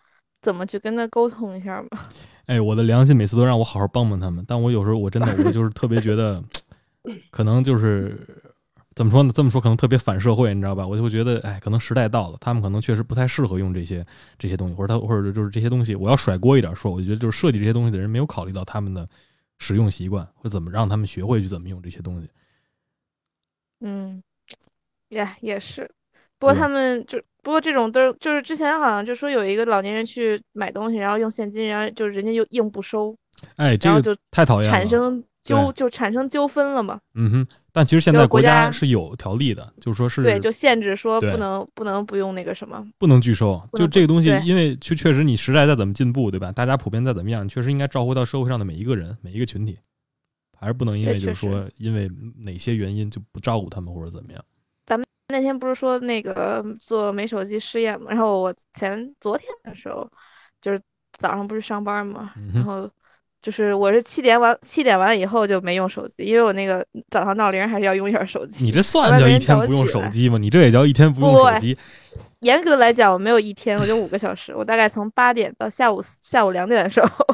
怎么去跟他沟通一下吗？哎，我的良心每次都让我好好帮帮他们，但我有时候我真的我就是特别觉得，可能就是。怎么说呢？这么说可能特别反社会，你知道吧？我就会觉得，哎，可能时代到了，他们可能确实不太适合用这些这些东西，或者他或者就是这些东西，我要甩锅一点说，我就觉得就是设计这些东西的人没有考虑到他们的使用习惯，或怎么让他们学会去怎么用这些东西。嗯，也也是，不过他们就不过这种都就是之前好像就说有一个老年人去买东西，然后用现金，然后就人家又硬不收，哎，这个太讨厌了，产生纠就产生纠纷了嘛。嗯哼。但其实现在国家是有条例的，就是说是对，就限制说不能不能不用那个什么，不能拒收。就这个东西，因为确确实你时代再怎么进步，对吧？大家普遍再怎么样，确实应该照顾到社会上的每一个人、每一个群体，还是不能因为就是说因为哪些原因就不照顾他们或者怎么样。咱们那天不是说那个做没手机试验嘛？然后我前昨天的时候，就是早上不是上班嘛，然后就是我是七点完七点完了以后就没用手机，因为我那个早上闹铃还是要用一下手机。你这算叫一天不用手机吗？你这也叫一天不用手机？严格来讲，我没有一天，我就五个小时。我大概从八点到下午下午两点的时候，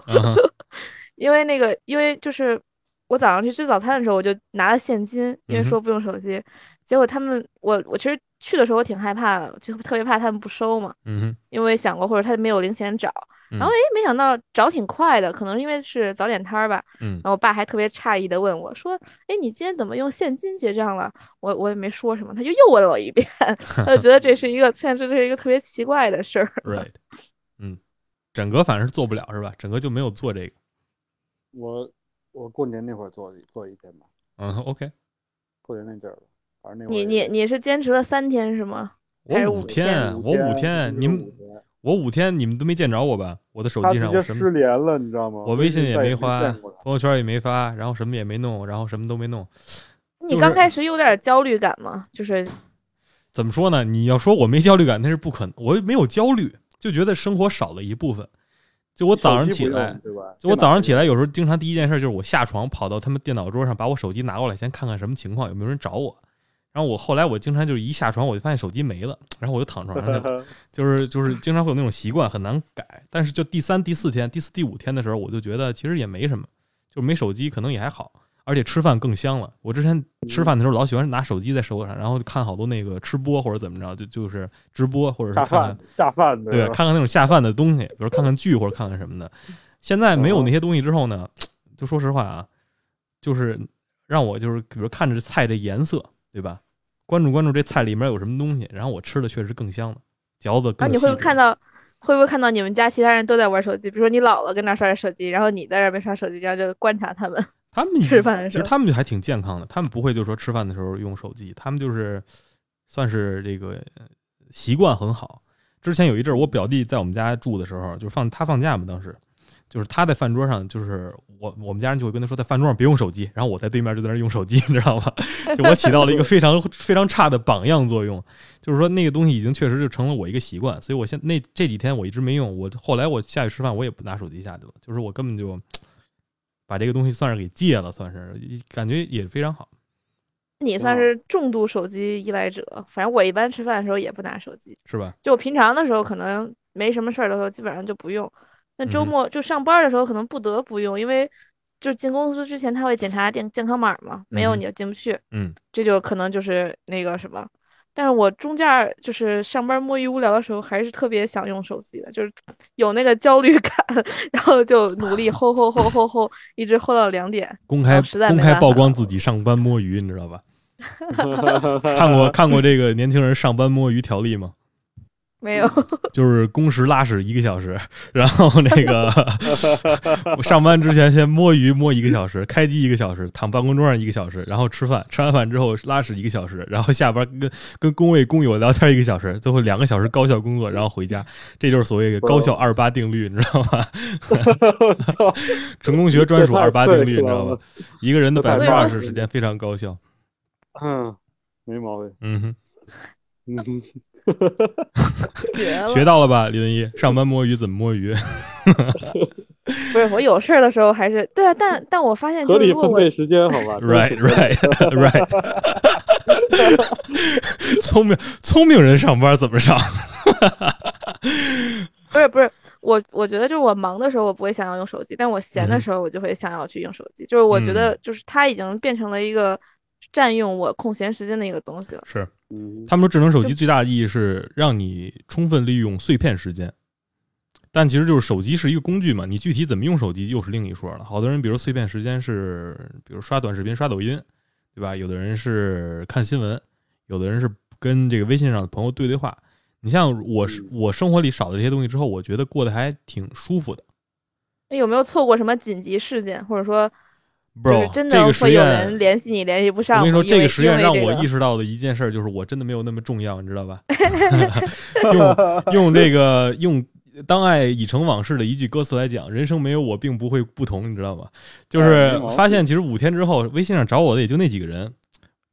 因为那个，因为就是我早上去吃早餐的时候，我就拿了现金，因为说不用手机。结果他们，我我其实去的时候我挺害怕的，就特别怕他们不收嘛。嗯因为想过或者他没有零钱找。然后哎，没想到找挺快的，可能因为是早点摊儿吧。嗯。然后我爸还特别诧异的问我说：“哎，你今天怎么用现金结账了？”我我也没说什么，他就又问了我一遍，他就觉得这是一个现在这是一个特别奇怪的事儿。Right，嗯，整个反正是做不了是吧？整个就没有做这个。我我过年那会儿做做一天吧。嗯，OK。过年那阵儿，反正那你你你是坚持了三天是吗？我五天，我五天，你们。我五天你们都没见着我吧？我的手机上我什么失联了，你知道吗？我微信也没发，朋友圈也没发，然后什么也没弄，然后什么都没弄。你刚开始有点焦虑感吗？就是怎么说呢？你要说我没焦虑感，那是不可能。我没有焦虑，就觉得生活少了一部分。就我早上起来，就我早上起来，有时候经常第一件事就是我下床跑到他们电脑桌上，把我手机拿过来，先看看什么情况，有没有人找我。然后我后来我经常就是一下床我就发现手机没了，然后我就躺床上去了，就是就是经常会有那种习惯很难改。但是就第三、第四天、第四、第五天的时候，我就觉得其实也没什么，就没手机可能也还好，而且吃饭更香了。我之前吃饭的时候老喜欢拿手机在手上，然后看好多那个吃播或者怎么着，就就是直播或者是看看下饭的，对，看看那种下饭的东西，比如看看剧或者看看什么的。现在没有那些东西之后呢，就说实话啊，就是让我就是比如看着菜的颜色，对吧？关注关注这菜里面有什么东西，然后我吃的确实更香了，嚼子更。啊，你会不会看到？会不会看到你们家其他人都在玩手机？比如说你姥姥跟那刷着手机，然后你在那边刷手机，这样就观察他们。他们吃饭的时候，其实他们就还挺健康的，他们不会就说吃饭的时候用手机，他们就是算是这个习惯很好。之前有一阵儿，我表弟在我们家住的时候，就放他放假嘛，当时。就是他在饭桌上，就是我我们家人就会跟他说，在饭桌上别用手机，然后我在对面就在那用手机，你知道吗？就我起到了一个非常非常差的榜样作用，就是说那个东西已经确实就成了我一个习惯，所以我现那这几天我一直没用，我后来我下去吃饭我也不拿手机下去了，就是我根本就把这个东西算是给戒了，算是感觉也非常好。你算是重度手机依赖者，反正我一般吃饭的时候也不拿手机，是吧？就我平常的时候可能没什么事儿的时候，基本上就不用。那周末就上班的时候，可能不得不用，因为就是进公司之前他会检查健健康码嘛，没有你就进不去。嗯，这就可能就是那个什么。但是我中间就是上班摸鱼无聊的时候，还是特别想用手机的，就是有那个焦虑感，然后就努力 吼吼吼吼吼，一直吼到两点。公开公开曝光自己上班摸鱼，你知道吧？看过看过这个年轻人上班摸鱼条例吗？没有，就是工时拉屎一个小时，然后那个 上班之前先摸鱼摸一个小时，开机一个小时，躺办公桌上一个小时，然后吃饭，吃完饭之后拉屎一个小时，然后下班跟跟工位工友聊天一个小时，最后两个小时高效工作，然后回家，这就是所谓的高效二八定律，你知道吗？成功学专属二八定律，你知道吗？一个人的百分之二十时间非常高效。嗯，没毛病。嗯哼，嗯哼。学到了吧，李文一？上班摸鱼怎么摸鱼？不是我有事儿的时候还是对啊，但 但我发现合理分配时间，好吧？Right, right, right。聪明聪明人上班怎么上？不是不是，我我觉得就是我忙的时候我不会想要用手机，但我闲的时候我就会想要去用手机。就是我觉得就是它已经变成了一个。占用我空闲时间的一个东西了。是，他们说智能手机最大的意义是让你充分利用碎片时间，但其实就是手机是一个工具嘛，你具体怎么用手机又是另一说了。好多人比如碎片时间是，比如刷短视频、刷抖音，对吧？有的人是看新闻，有的人是跟这个微信上的朋友对对话。你像我，是我生活里少了这些东西之后，我觉得过得还挺舒服的。那有没有错过什么紧急事件，或者说？不是真的会有人联系你联系不上。我跟你说，这个实验让我意识到的一件事就是，我真的没有那么重要，你知道吧？用 用这个用当爱已成往事的一句歌词来讲，人生没有我并不会不同，你知道吗？就是发现其实五天之后，微信上找我的也就那几个人，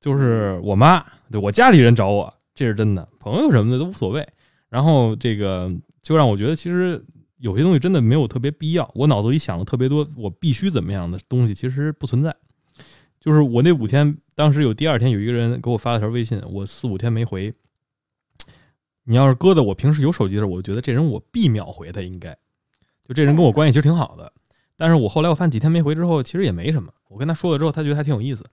就是我妈，对我家里人找我，这是真的，朋友什么的都无所谓。然后这个就让我觉得，其实有些东西真的没有特别必要。我脑子里想了特别多，我必须怎么样的东西，其实不存在。就是我那五天，当时有第二天有一个人给我发了条微信，我四五天没回。你要是搁在我平时有手机的时候，我觉得这人我必秒回他，应该就这人跟我关系其实挺好的。但是我后来我发现几天没回之后，其实也没什么。我跟他说了之后，他觉得还挺有意思，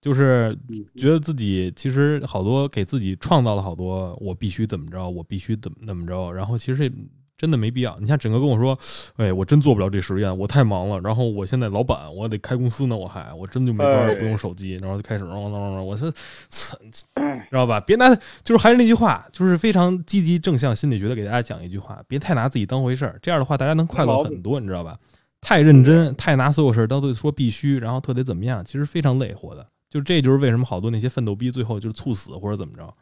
就是觉得自己其实好多给自己创造了好多，我必须怎么着，我必须怎么怎么着，然后其实。真的没必要。你像整个跟我说，哎，我真做不了这实验，我太忙了。然后我现在老板，我得开公司呢，我还我真就没法不用手机。然后就开始，我说，操，知道吧？别拿，就是还是那句话，就是非常积极正向心理学的给大家讲一句话：别太拿自己当回事儿。这样的话，大家能快乐很多，你知道吧？太认真，太拿所有事儿当做说必须，然后特得怎么样，其实非常累活的。就这就是为什么好多那些奋斗逼最后就是猝死或者怎么着，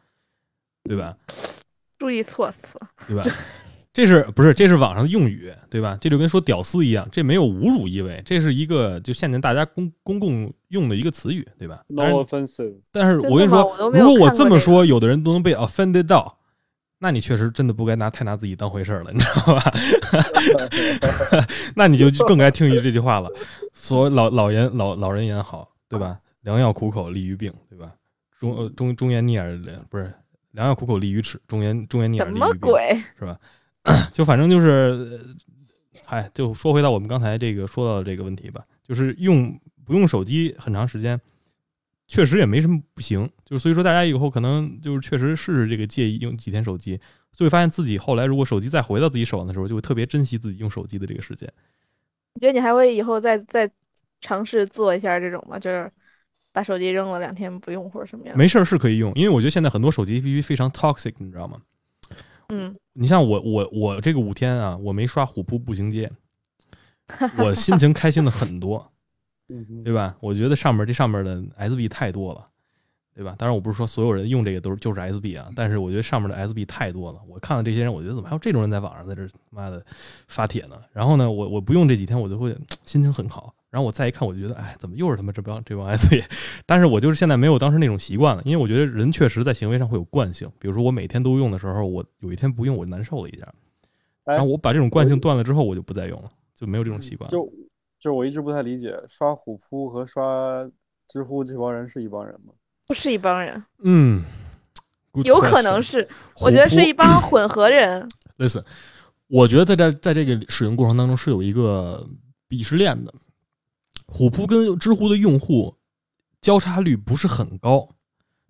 对吧？注意措辞，对吧？这是不是这是网上的用语，对吧？这就跟说屌丝一样，这没有侮辱意味，这是一个就现在大家公公共用的一个词语，对吧？No offensive。但是我跟你说，如果我这么说，有的人都能被 offended 到，那你确实真的不该拿太拿自己当回事了，你知道吧？那你就更该听一这句话了。所老老言老老人言好，对吧？良药苦口利于病，对吧？忠呃忠忠言逆耳不是良药苦口利于齿，忠言忠言逆耳利于病，什么鬼是吧？就反正就是，哎，就说回到我们刚才这个说到的这个问题吧，就是用不用手机很长时间，确实也没什么不行。就是所以说，大家以后可能就是确实试试这个介意用几天手机，就会发现自己后来如果手机再回到自己手上的时候，就会特别珍惜自己用手机的这个时间。你觉得你还会以后再再尝试做一下这种吗？就是把手机扔了两天不用或者什么样？没事儿是可以用，因为我觉得现在很多手机 APP 非常 toxic，你知道吗？嗯，你像我我我这个五天啊，我没刷虎扑步行街，我心情开心了很多，对吧？我觉得上面这上面的 SB 太多了，对吧？当然我不是说所有人用这个都是就是 SB 啊，但是我觉得上面的 SB 太多了。我看到这些人，我觉得怎么还有这种人在网上在这他妈的发帖呢？然后呢，我我不用这几天，我就会 心情很好。然后我再一看，我就觉得，哎，怎么又是他妈这帮这帮 S B？但是我就是现在没有当时那种习惯了，因为我觉得人确实在行为上会有惯性。比如说我每天都用的时候，我有一天不用，我就难受了一下。然后我把这种惯性断了之后，我就不再用了，就没有这种习惯。就就是我一直不太理解，刷虎扑和刷知乎这帮人是一帮人吗？不是一帮人。嗯，有可能是，我觉得是一帮混合人。Listen，我觉得在在这个使用过程当中是有一个鄙视链的。虎扑跟知乎的用户交叉率不是很高，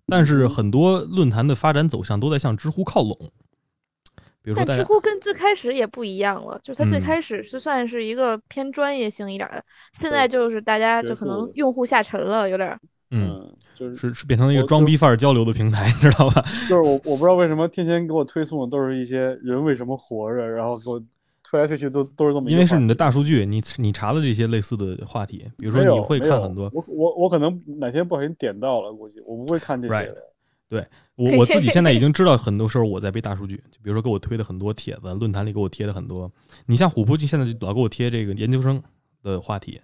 但是很多论坛的发展走向都在向知乎靠拢。比如说，知乎跟最开始也不一样了，就是它最开始是算是一个偏专业性一点的，现在就是大家就可能用户下沉了，有点。嗯，就是是是变成了一个装逼范儿交流的平台，你知道吧？就是我我不知道为什么天天给我推送的都是一些人为什么活着，然后给我。推来推去都都是这么，因为是你的大数据，你你查的这些类似的话题，比如说你会看很多，我我我可能哪天不小心点到了，估计我不会看这些。对我我自己现在已经知道，很多时候我在背大数据，就比如说给我推的很多帖子，论坛里给我贴的很多，你像虎扑就现在就老给我贴这个研究生。的话题，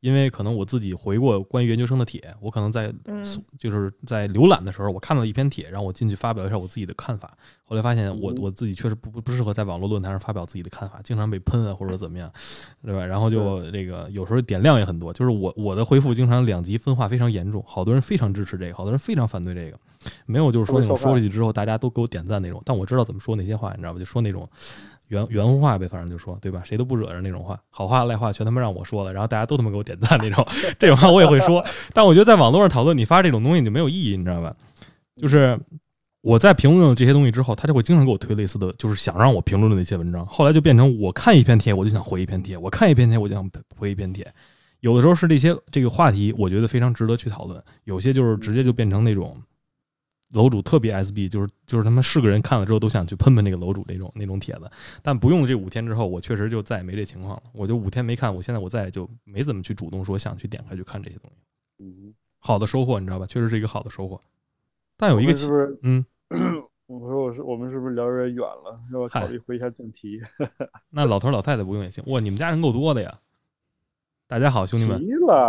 因为可能我自己回过关于研究生的帖，我可能在就是在浏览的时候，我看到一篇帖，然后我进去发表一下我自己的看法。后来发现我我自己确实不不适合在网络论坛上发表自己的看法，经常被喷啊或者怎么样，对吧？然后就这个有时候点亮也很多，就是我我的回复经常两极分化非常严重，好多人非常支持这个，好多人非常反对这个，没有就是说那种说出去之后大家都给我点赞那种，但我知道怎么说那些话，你知道吧？就说那种。原原话话呗，反正就说对吧？谁都不惹着那种话，好话赖话全他妈让我说了，然后大家都他妈给我点赞那种，这种话我也会说。但我觉得在网络上讨论，你发这种东西就没有意义，你知道吧？就是我在评论了这些东西之后，他就会经常给我推类似的，就是想让我评论的那些文章。后来就变成我看一篇帖，我就想回一篇帖；我看一篇帖，我就想回一篇帖。有的时候是这些这个话题，我觉得非常值得去讨论；有些就是直接就变成那种。楼主特别 SB，就是就是他妈是个人看了之后都想去喷喷那个楼主那种那种帖子，但不用这五天之后，我确实就再也没这情况了。我就五天没看，我现在我再也就没怎么去主动说想去点开去看这些东西。嗯，好的收获，你知道吧？确实是一个好的收获。但有一个是不是？嗯，我说我是我们是不是聊有点远了？让我考虑回一下正题？那老头老太太不用也行。哇，你们家人够多的呀！大家好，兄弟们，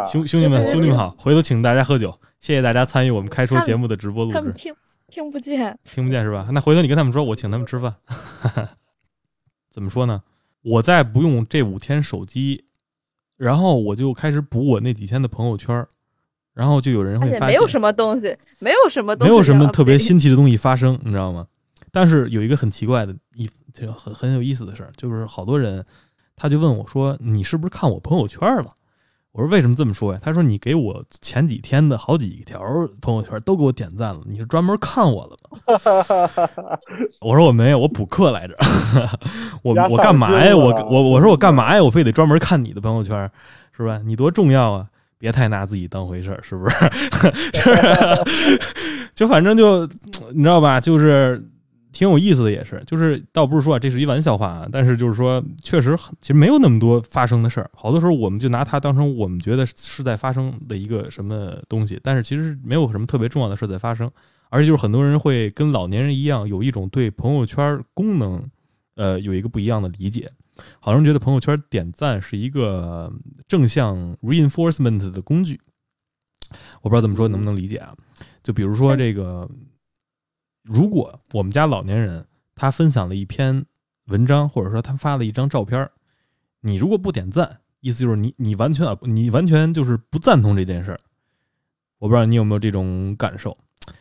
兄兄弟们，兄弟们好！回头请大家喝酒。谢谢大家参与我们开说节目的直播录制。他们听听不见，听不见是吧？那回头你跟他们说，我请他们吃饭。怎么说呢？我再不用这五天手机，然后我就开始补我那几天的朋友圈，然后就有人会发现没有什么东西，没有什么东西，没有什么特别新奇的东西发生，你知道吗？但是有一个很奇怪的一，就很很有意思的事儿，就是好多人他就问我说：“你是不是看我朋友圈了？”我说：“为什么这么说呀？”他说：“你给我前几天的好几条朋友圈都给我点赞了，你是专门看我的吗？” 我说：“我没有，我补课来着。我我干嘛呀？我我我说我干嘛呀？我非得专门看你的朋友圈，是吧？你多重要啊！别太拿自己当回事儿，是不是？就是，就反正就你知道吧？就是。”挺有意思的，也是，就是倒不是说啊，这是一玩笑话啊，但是就是说，确实其实没有那么多发生的事儿，好多时候我们就拿它当成我们觉得是在发生的一个什么东西，但是其实没有什么特别重要的事在发生，而且就是很多人会跟老年人一样，有一种对朋友圈功能，呃，有一个不一样的理解，好多人觉得朋友圈点赞是一个正向 reinforcement 的工具，我不知道怎么说能不能理解啊？就比如说这个。如果我们家老年人他分享了一篇文章，或者说他发了一张照片，你如果不点赞，意思就是你你完全啊你完全就是不赞同这件事儿。我不知道你有没有这种感受，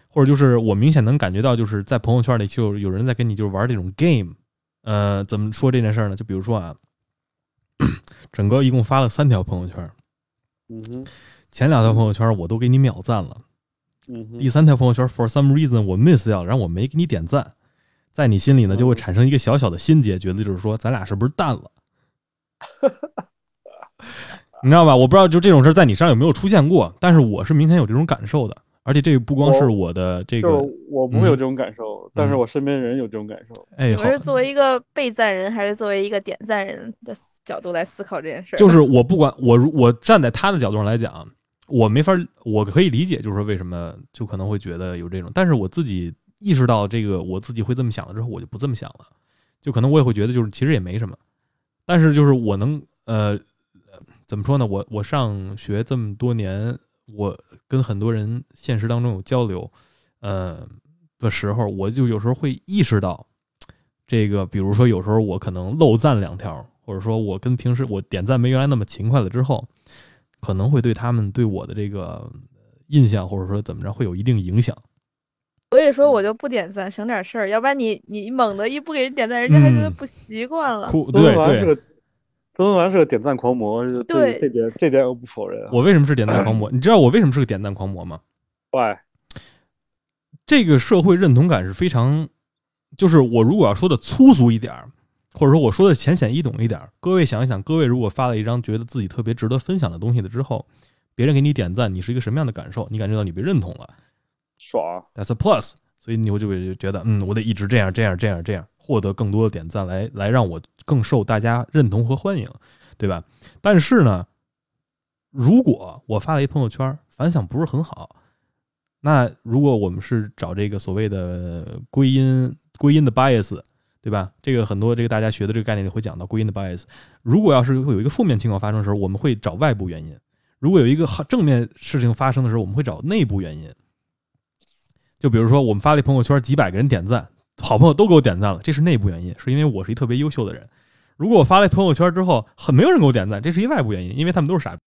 或者就是我明显能感觉到，就是在朋友圈里就有人在跟你就是玩这种 game。呃，怎么说这件事儿呢？就比如说啊，整个一共发了三条朋友圈，嗯前两条朋友圈我都给你秒赞了。嗯，第三条朋友圈，for some reason 我 miss 掉了，然后我没给你点赞，在你心里呢就会产生一个小小的心结，觉得就是说咱俩是不是淡了？你知道吧？我不知道就这种事在你身上有没有出现过，但是我是明显有这种感受的，而且这个不光是我的这个，我不会有这种感受，但是我身边人有这种感受。哎，我是作为一个被赞人，还是作为一个点赞人的角度来思考这件事？就是我不管我，我站在他的角度上来讲。我没法，我可以理解，就是说为什么就可能会觉得有这种，但是我自己意识到这个，我自己会这么想了之后，我就不这么想了，就可能我也会觉得，就是其实也没什么，但是就是我能，呃，怎么说呢？我我上学这么多年，我跟很多人现实当中有交流，呃的时候，我就有时候会意识到，这个，比如说有时候我可能漏赞两条，或者说我跟平时我点赞没原来那么勤快了之后。可能会对他们对我的这个印象，或者说怎么着，会有一定影响。所以说，我就不点赞，省点事儿。要不然你你猛的一不给人点赞，人家还觉得不习惯了。对对，周文完是个点赞狂魔，对这点这点我不否认。我为什么是点赞狂魔？你知道我为什么是个点赞狂魔吗？Why？这个社会认同感是非常，就是我如果要说的粗俗一点儿。或者说我说的浅显易懂一点，各位想一想，各位如果发了一张觉得自己特别值得分享的东西了之后，别人给你点赞，你是一个什么样的感受？你感觉到你被认同了，爽，That's a plus。所以你会就会觉得，嗯，我得一直这样这样这样这样，获得更多的点赞，来来让我更受大家认同和欢迎，对吧？但是呢，如果我发了一朋友圈，反响不是很好，那如果我们是找这个所谓的归因归因的 bias。对吧？这个很多这个大家学的这个概念里会讲到归因的 bias。如果要是会有一个负面情况发生的时候，我们会找外部原因；如果有一个好正面事情发生的时候，我们会找内部原因。就比如说，我们发了一朋友圈，几百个人点赞，好朋友都给我点赞了，这是内部原因，是因为我是一特别优秀的人。如果我发了朋友圈之后，很没有人给我点赞，这是一外部原因，因为他们都是傻逼。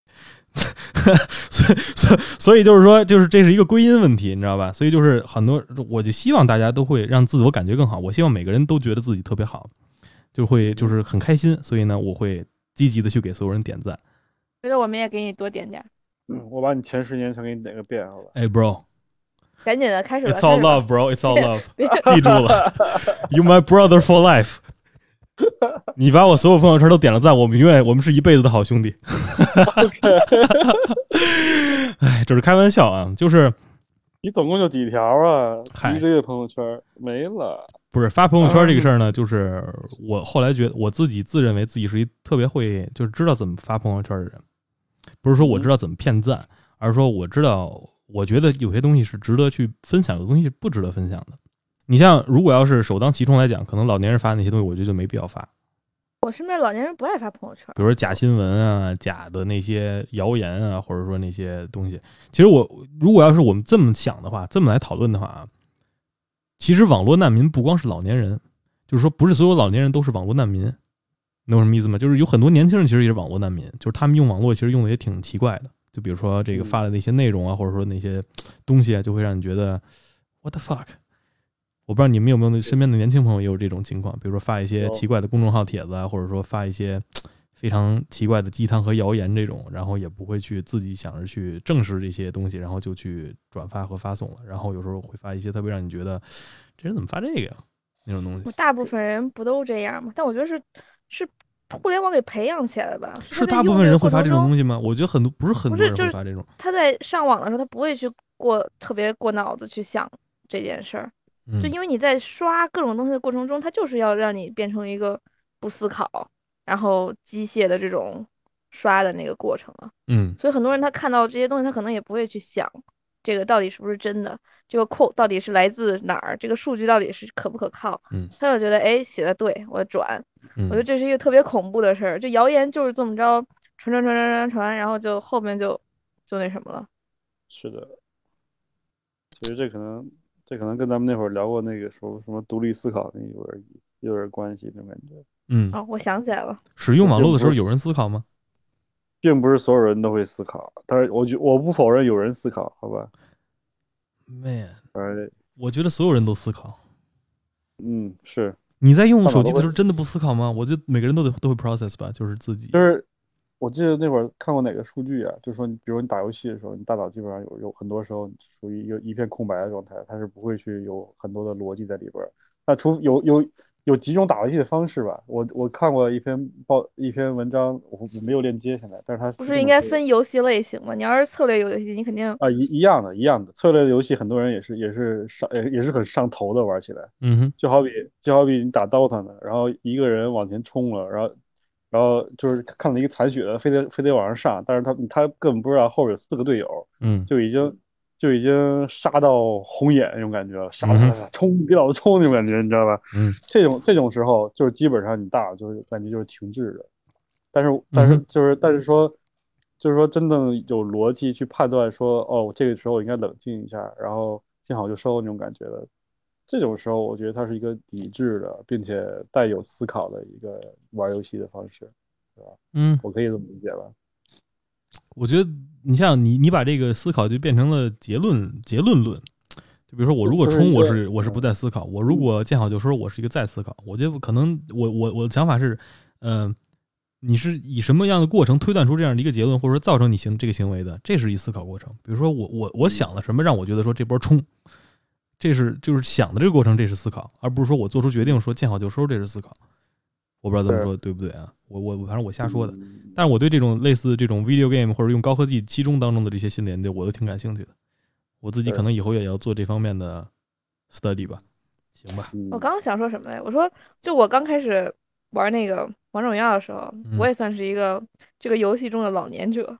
所以，所所以就是说，就是这是一个归因问题，你知道吧？所以就是很多，我就希望大家都会让自我感觉更好。我希望每个人都觉得自己特别好，就会就是很开心。所以呢，我会积极的去给所有人点赞。觉得我们也给你多点点。嗯，我把你前十年全给你点个遍，好了？哎，bro，赶紧的开始吧。It's all love, bro. It's all love. 记住了，You my brother for life. 你把我所有朋友圈都点了赞，我们永远我们是一辈子的好兄弟。哎，这是开玩笑啊，就是你总共就几条啊？一个月朋友圈没了。不是发朋友圈这个事儿呢，就是我后来觉得我自己自认为自己是一特别会，就是知道怎么发朋友圈的人。不是说我知道怎么骗赞，而是说我知道，我觉得有些东西是值得去分享，有东西不值得分享的。你像，如果要是首当其冲来讲，可能老年人发的那些东西，我觉得就没必要发。我身边老年人不爱发朋友圈，比如说假新闻啊、假的那些谣言啊，或者说那些东西。其实我如果要是我们这么想的话，这么来讨论的话啊，其实网络难民不光是老年人，就是说不是所有老年人都是网络难民。能有什么意思吗？就是有很多年轻人其实也是网络难民，就是他们用网络其实用的也挺奇怪的。就比如说这个发的那些内容啊，或者说那些东西啊，就会让你觉得 what the fuck。我不知道你们有没有身边的年轻朋友也有这种情况，比如说发一些奇怪的公众号帖子啊，或者说发一些非常奇怪的鸡汤和谣言这种，然后也不会去自己想着去证实这些东西，然后就去转发和发送了。然后有时候会发一些特别让你觉得这人怎么发这个呀那种东西。大部分人不都这样吗？但我觉得是是。互联网给培养起来的吧？是大部分人会发这种东西吗？我觉得很多不是很多人会发这种。他在上网的时候，他不会去过特别过脑子去想这件事儿，就因为你在刷各种东西的过程中，它就是要让你变成一个不思考，然后机械的这种刷的那个过程啊。嗯，所以很多人他看到这些东西，他可能也不会去想这个到底是不是真的，这个 quote 到底是来自哪儿，这个数据到底是可不可靠。嗯，他就觉得哎写的对，我转。我觉得这是一个特别恐怖的事儿，就谣言就是这么着传传传传传传，然后就后面就就那什么了。是的，其实这可能这可能跟咱们那会儿聊过那个什么什么独立思考那有点有点关系，那种感觉。嗯，哦，我想起来了。使用网络的时候有人思考吗？并不是所有人都会思考，但是我觉我不否认有人思考，好吧？Man，哎，我觉得所有人都思考。嗯，是。你在用手机的时候真的不思考吗？我觉得每个人都得都会 process 吧，就是自己。就是，我记得那会儿看过哪个数据啊，就是说，你比如你打游戏的时候，你大脑基本上有有很多时候属于一一片空白的状态，它是不会去有很多的逻辑在里边儿。那除有有。有几种打游戏的方式吧，我我看过一篇报一篇文章，我没有链接现在，但是它不是应该分游戏类型吗？你要是策略游戏，你肯定啊一一样的，一样的策略游戏，很多人也是也是上也也是很上头的玩起来，嗯哼，就好比就好比你打 DOTA 呢，然后一个人往前冲了，然后然后就是看了一个残血的，非得非得往上上，但是他他根本不知道后边有四个队友，嗯，就已经。就已经杀到红眼那种感觉了，杀杀冲，别老子冲那种感觉，你知道吧？嗯，这种这种时候，就是基本上你大脑就是感觉就是停滞的。但是但是就是但是说，就是说真正有逻辑去判断说，哦，这个时候应该冷静一下，然后见好就收那种感觉的。这种时候，我觉得它是一个理智的，并且带有思考的一个玩游戏的方式，对吧？嗯，我可以这么理解吧？我觉得你像你，你把这个思考就变成了结论，结论论。就比如说，我如果冲，我是我是不再思考；我如果见好就收，我是一个再思考。我觉得可能我我我的想法是，嗯，你是以什么样的过程推断出这样的一个结论，或者说造成你行这个行为的，这是一思考过程。比如说，我我我想了什么，让我觉得说这波冲，这是就是想的这个过程，这是思考，而不是说我做出决定说见好就收，这是思考。我不知道这么说对不对啊？我我反正我瞎说的，但是我对这种类似这种 video game 或者用高科技其中当中的这些新研究，我都挺感兴趣的。我自己可能以后也要做这方面的 study 吧，行吧？我刚刚想说什么来？我说，就我刚开始玩那个王者荣耀的时候，我也算是一个这个游戏中的老年者，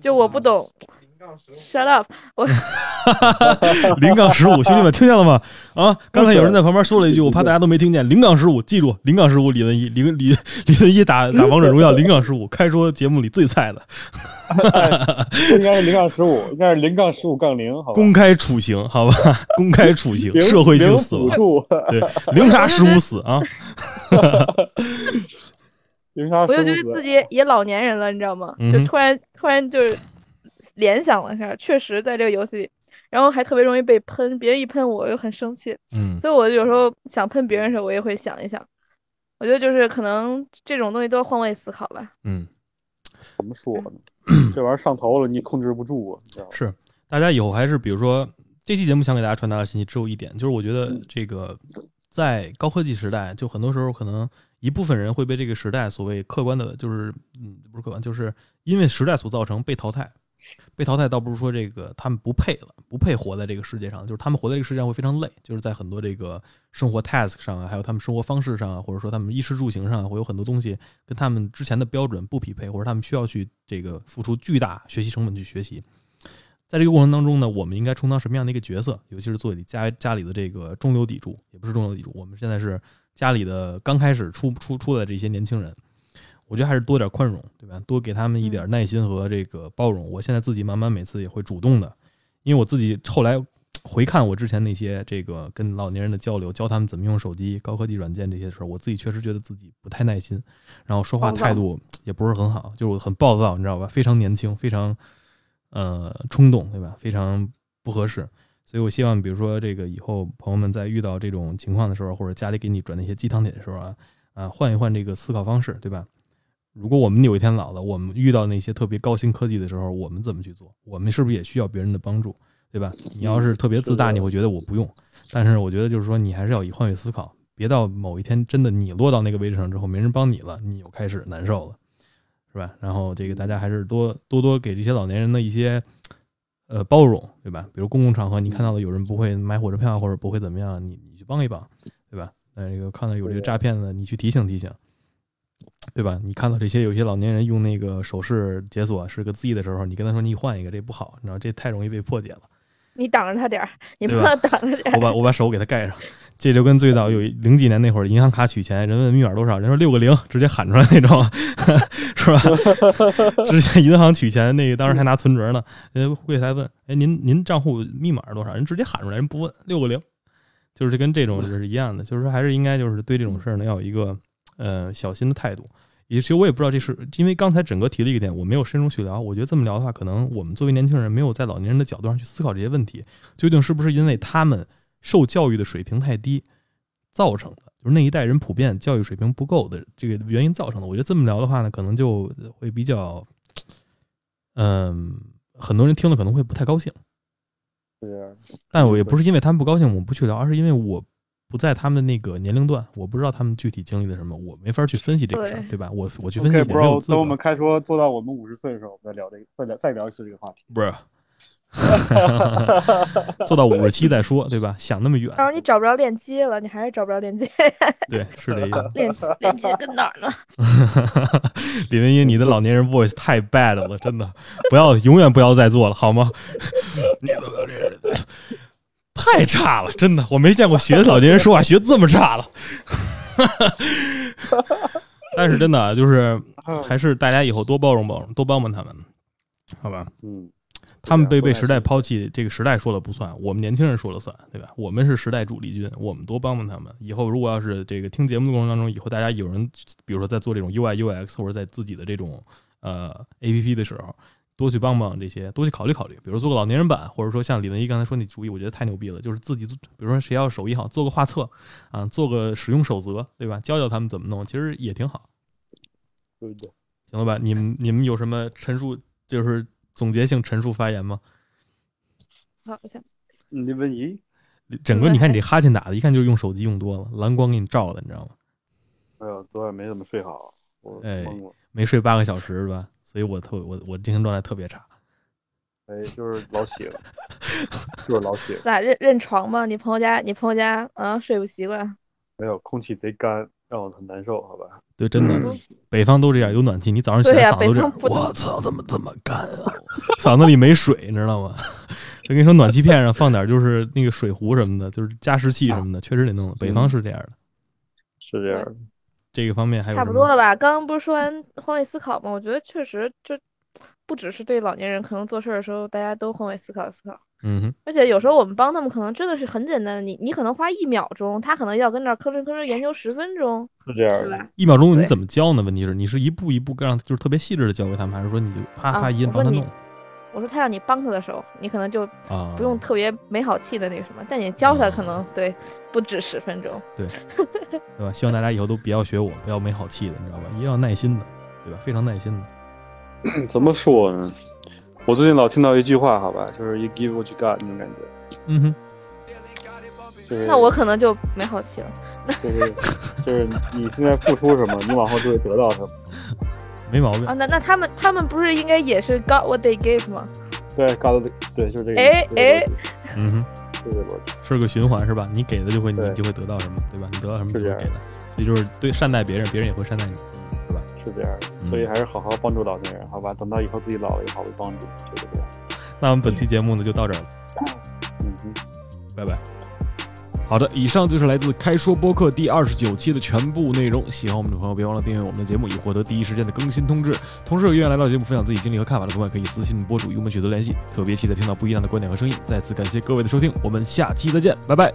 就我不懂。Shut up！我 零杠十五，兄弟们听见了吗？啊，刚才有人在旁边说了一句，我怕大家都没听见。零杠十五，记住，零杠十五，李文一，李李李文一打打王者荣耀，零杠十五，开说节目里最菜的，应该是零杠十五，应该是零杠十五杠零，好吧？公开处刑，好吧？公开处刑，社会性死亡，对，零杀十五死啊！零杀，我就觉得自己也老年人了，你知道吗？就突然突然就是。联想了一下，确实在这个游戏里，然后还特别容易被喷，别人一喷我又很生气，嗯，所以我有时候想喷别人的时候，我也会想一想。我觉得就是可能这种东西都要换位思考吧。嗯，怎么说呢？这玩意儿上头了，你控制不住啊。是，大家以后还是比如说这期节目想给大家传达的信息只有一点，就是我觉得这个在高科技时代，就很多时候可能一部分人会被这个时代所谓客观的，就是嗯，不是客观，就是因为时代所造成被淘汰。被淘汰倒不是说这个他们不配了，不配活在这个世界上，就是他们活在这个世界上会非常累，就是在很多这个生活 task 上啊，还有他们生活方式上啊，或者说他们衣食住行上啊会有很多东西跟他们之前的标准不匹配，或者他们需要去这个付出巨大学习成本去学习。在这个过程当中呢，我们应该充当什么样的一个角色？尤其是做你家家里的这个中流砥柱，也不是中流砥柱，我们现在是家里的刚开始出出出的这些年轻人。我觉得还是多点宽容，对吧？多给他们一点耐心和这个包容。我现在自己慢慢每次也会主动的，因为我自己后来回看我之前那些这个跟老年人的交流，教他们怎么用手机、高科技软件这些时候，我自己确实觉得自己不太耐心，然后说话态度也不是很好，就是很暴躁，你知道吧？非常年轻，非常呃冲动，对吧？非常不合适。所以我希望，比如说这个以后朋友们在遇到这种情况的时候，或者家里给你转那些鸡汤帖的时候啊，啊，换一换这个思考方式，对吧？如果我们有一天老了，我们遇到那些特别高新科技的时候，我们怎么去做？我们是不是也需要别人的帮助，对吧？你要是特别自大，你会觉得我不用。但是我觉得就是说，你还是要以换位思考，别到某一天真的你落到那个位置上之后，没人帮你了，你又开始难受了，是吧？然后这个大家还是多多多给这些老年人的一些呃包容，对吧？比如公共场合你看到了有人不会买火车票或者不会怎么样，你你去帮一帮，对吧？那这个看到有这个诈骗的，你去提醒提醒。对吧？你看到这些有些老年人用那个手势解锁是个 Z 的时候，你跟他说你换一个，这不好，你知道这太容易被破解了。你挡着他点儿，你不能挡着点儿。我把我把手给他盖上，这就跟最早有零几年那会儿银行卡取钱，人问密码多少，人说六个零，直接喊出来那种，是吧？之前银行取钱，那个当时还拿存折呢，呃，柜台问，哎，您您账户密码是多少？人直接喊出来，人不问，六个零，就是跟这种是一样的，就是说还是应该就是对这种事儿呢要有一个。呃，小心的态度，也其实我也不知道这是因为刚才整个提了一个点，我没有深入去聊。我觉得这么聊的话，可能我们作为年轻人没有在老年人的角度上去思考这些问题，究竟是不是因为他们受教育的水平太低造成的，就是那一代人普遍教育水平不够的这个原因造成的。我觉得这么聊的话呢，可能就会比较，嗯，很多人听了可能会不太高兴。对但我也不是因为他们不高兴，我不去聊，而是因为我。不在他们的那个年龄段，我不知道他们具体经历了什么，我没法去分析这个事儿，对吧？我我去分析也没有等我们开说做到我们五十岁的时候，我们再聊这个，再聊再聊一次这个话题。不是，做到五十七再说，对吧？想那么远。到时候你找不着链接了，你还是找不着链接。对，是这个。链链接跟哪儿呢？李文英，你的老年人 voice 太 bad 了，真的，不要，永远不要再做了，好吗？太差了，真的，我没见过学老年人说话学这么差的。但是真的就是，还是大家以后多包容包容，多帮帮他们，好吧？嗯，他们被被时代抛弃，这个时代说了不算，我们年轻人说了算，对吧？我们是时代主力军，我们多帮帮他们。以后如果要是这个听节目的过程当中，以后大家有人，比如说在做这种 UI UX 或者在自己的这种呃 APP 的时候。多去帮帮这些，多去考虑考虑，比如做个老年人版，或者说像李文一刚才说那主意，我觉得太牛逼了，就是自己，比如说谁要手艺好，做个画册啊，做个使用守则，对吧？教教他们怎么弄，其实也挺好。对对，行了吧？你们你们有什么陈述，就是总结性陈述发言吗？好，像李文一，整个你看你这哈欠打的，一看就是用手机用多了，蓝光给你照的，你知道吗？哎呦，昨晚没怎么睡好，我哎，没睡八个小时是吧？所以我特我我精神状态特别差，哎，就是老起了，就是老起。咋认认床吗？你朋友家你朋友家啊睡不习惯？没有，空气贼干，让我很难受，好吧？对，真的，北方都这样，有暖气，你早上起来嗓子这样，我操，怎么这么干啊？嗓子里没水，你知道吗？我跟你说，暖气片上放点就是那个水壶什么的，就是加湿器什么的，确实得弄。北方是这样的，是这样的。这个方面还有差不多了吧？刚刚不是说完换位思考吗？我觉得确实就不只是对老年人，可能做事的时候大家都换位思考思考。嗯哼。而且有时候我们帮他们，可能真的是很简单的，你你可能花一秒钟，他可能要跟那儿吭哧吭哧研究十分钟。是这样，对吧？一秒钟你怎么教呢？问题是你是一步一步让就是特别细致的教给他们，还是说你就啪啪一摁帮他弄？我说他让你帮他的时候，你可能就不用特别没好气的那个什么，但你教他可能对不止十分钟。对，对吧？希望大家以后都不要学我，不要没好气的，你知道吧？一定要耐心的，对吧？非常耐心的。怎么说呢？我最近老听到一句话，好吧，就是 “you give what you got” 那种感觉。嗯哼。那我可能就没好气了。就是就是你现在付出什么，你往后就会得到什么。没毛病啊，那那他们他们不是应该也是 got what they gave 吗？对，got 对，就是这个。哎哎，嗯哼，对对对，是个循环是吧？你给的就会你就会得到什么，对吧？你得到什么就会给的，所以就是对善待别人，别人也会善待你，是吧？是这样的，所以还是好好帮助老年人，好吧？等到以后自己老了也好会帮助，就是这样。那我们本期节目呢就到这儿了，嗯哼，拜拜。好的，以上就是来自开说播客第二十九期的全部内容。喜欢我们的朋友，别忘了订阅我们的节目，以获得第一时间的更新通知。同时，有意愿来到节目分享自己经历和看法的朋友，可以私信博主与我们取得联系。特别期待听到不一样的观点和声音。再次感谢各位的收听，我们下期再见，拜拜。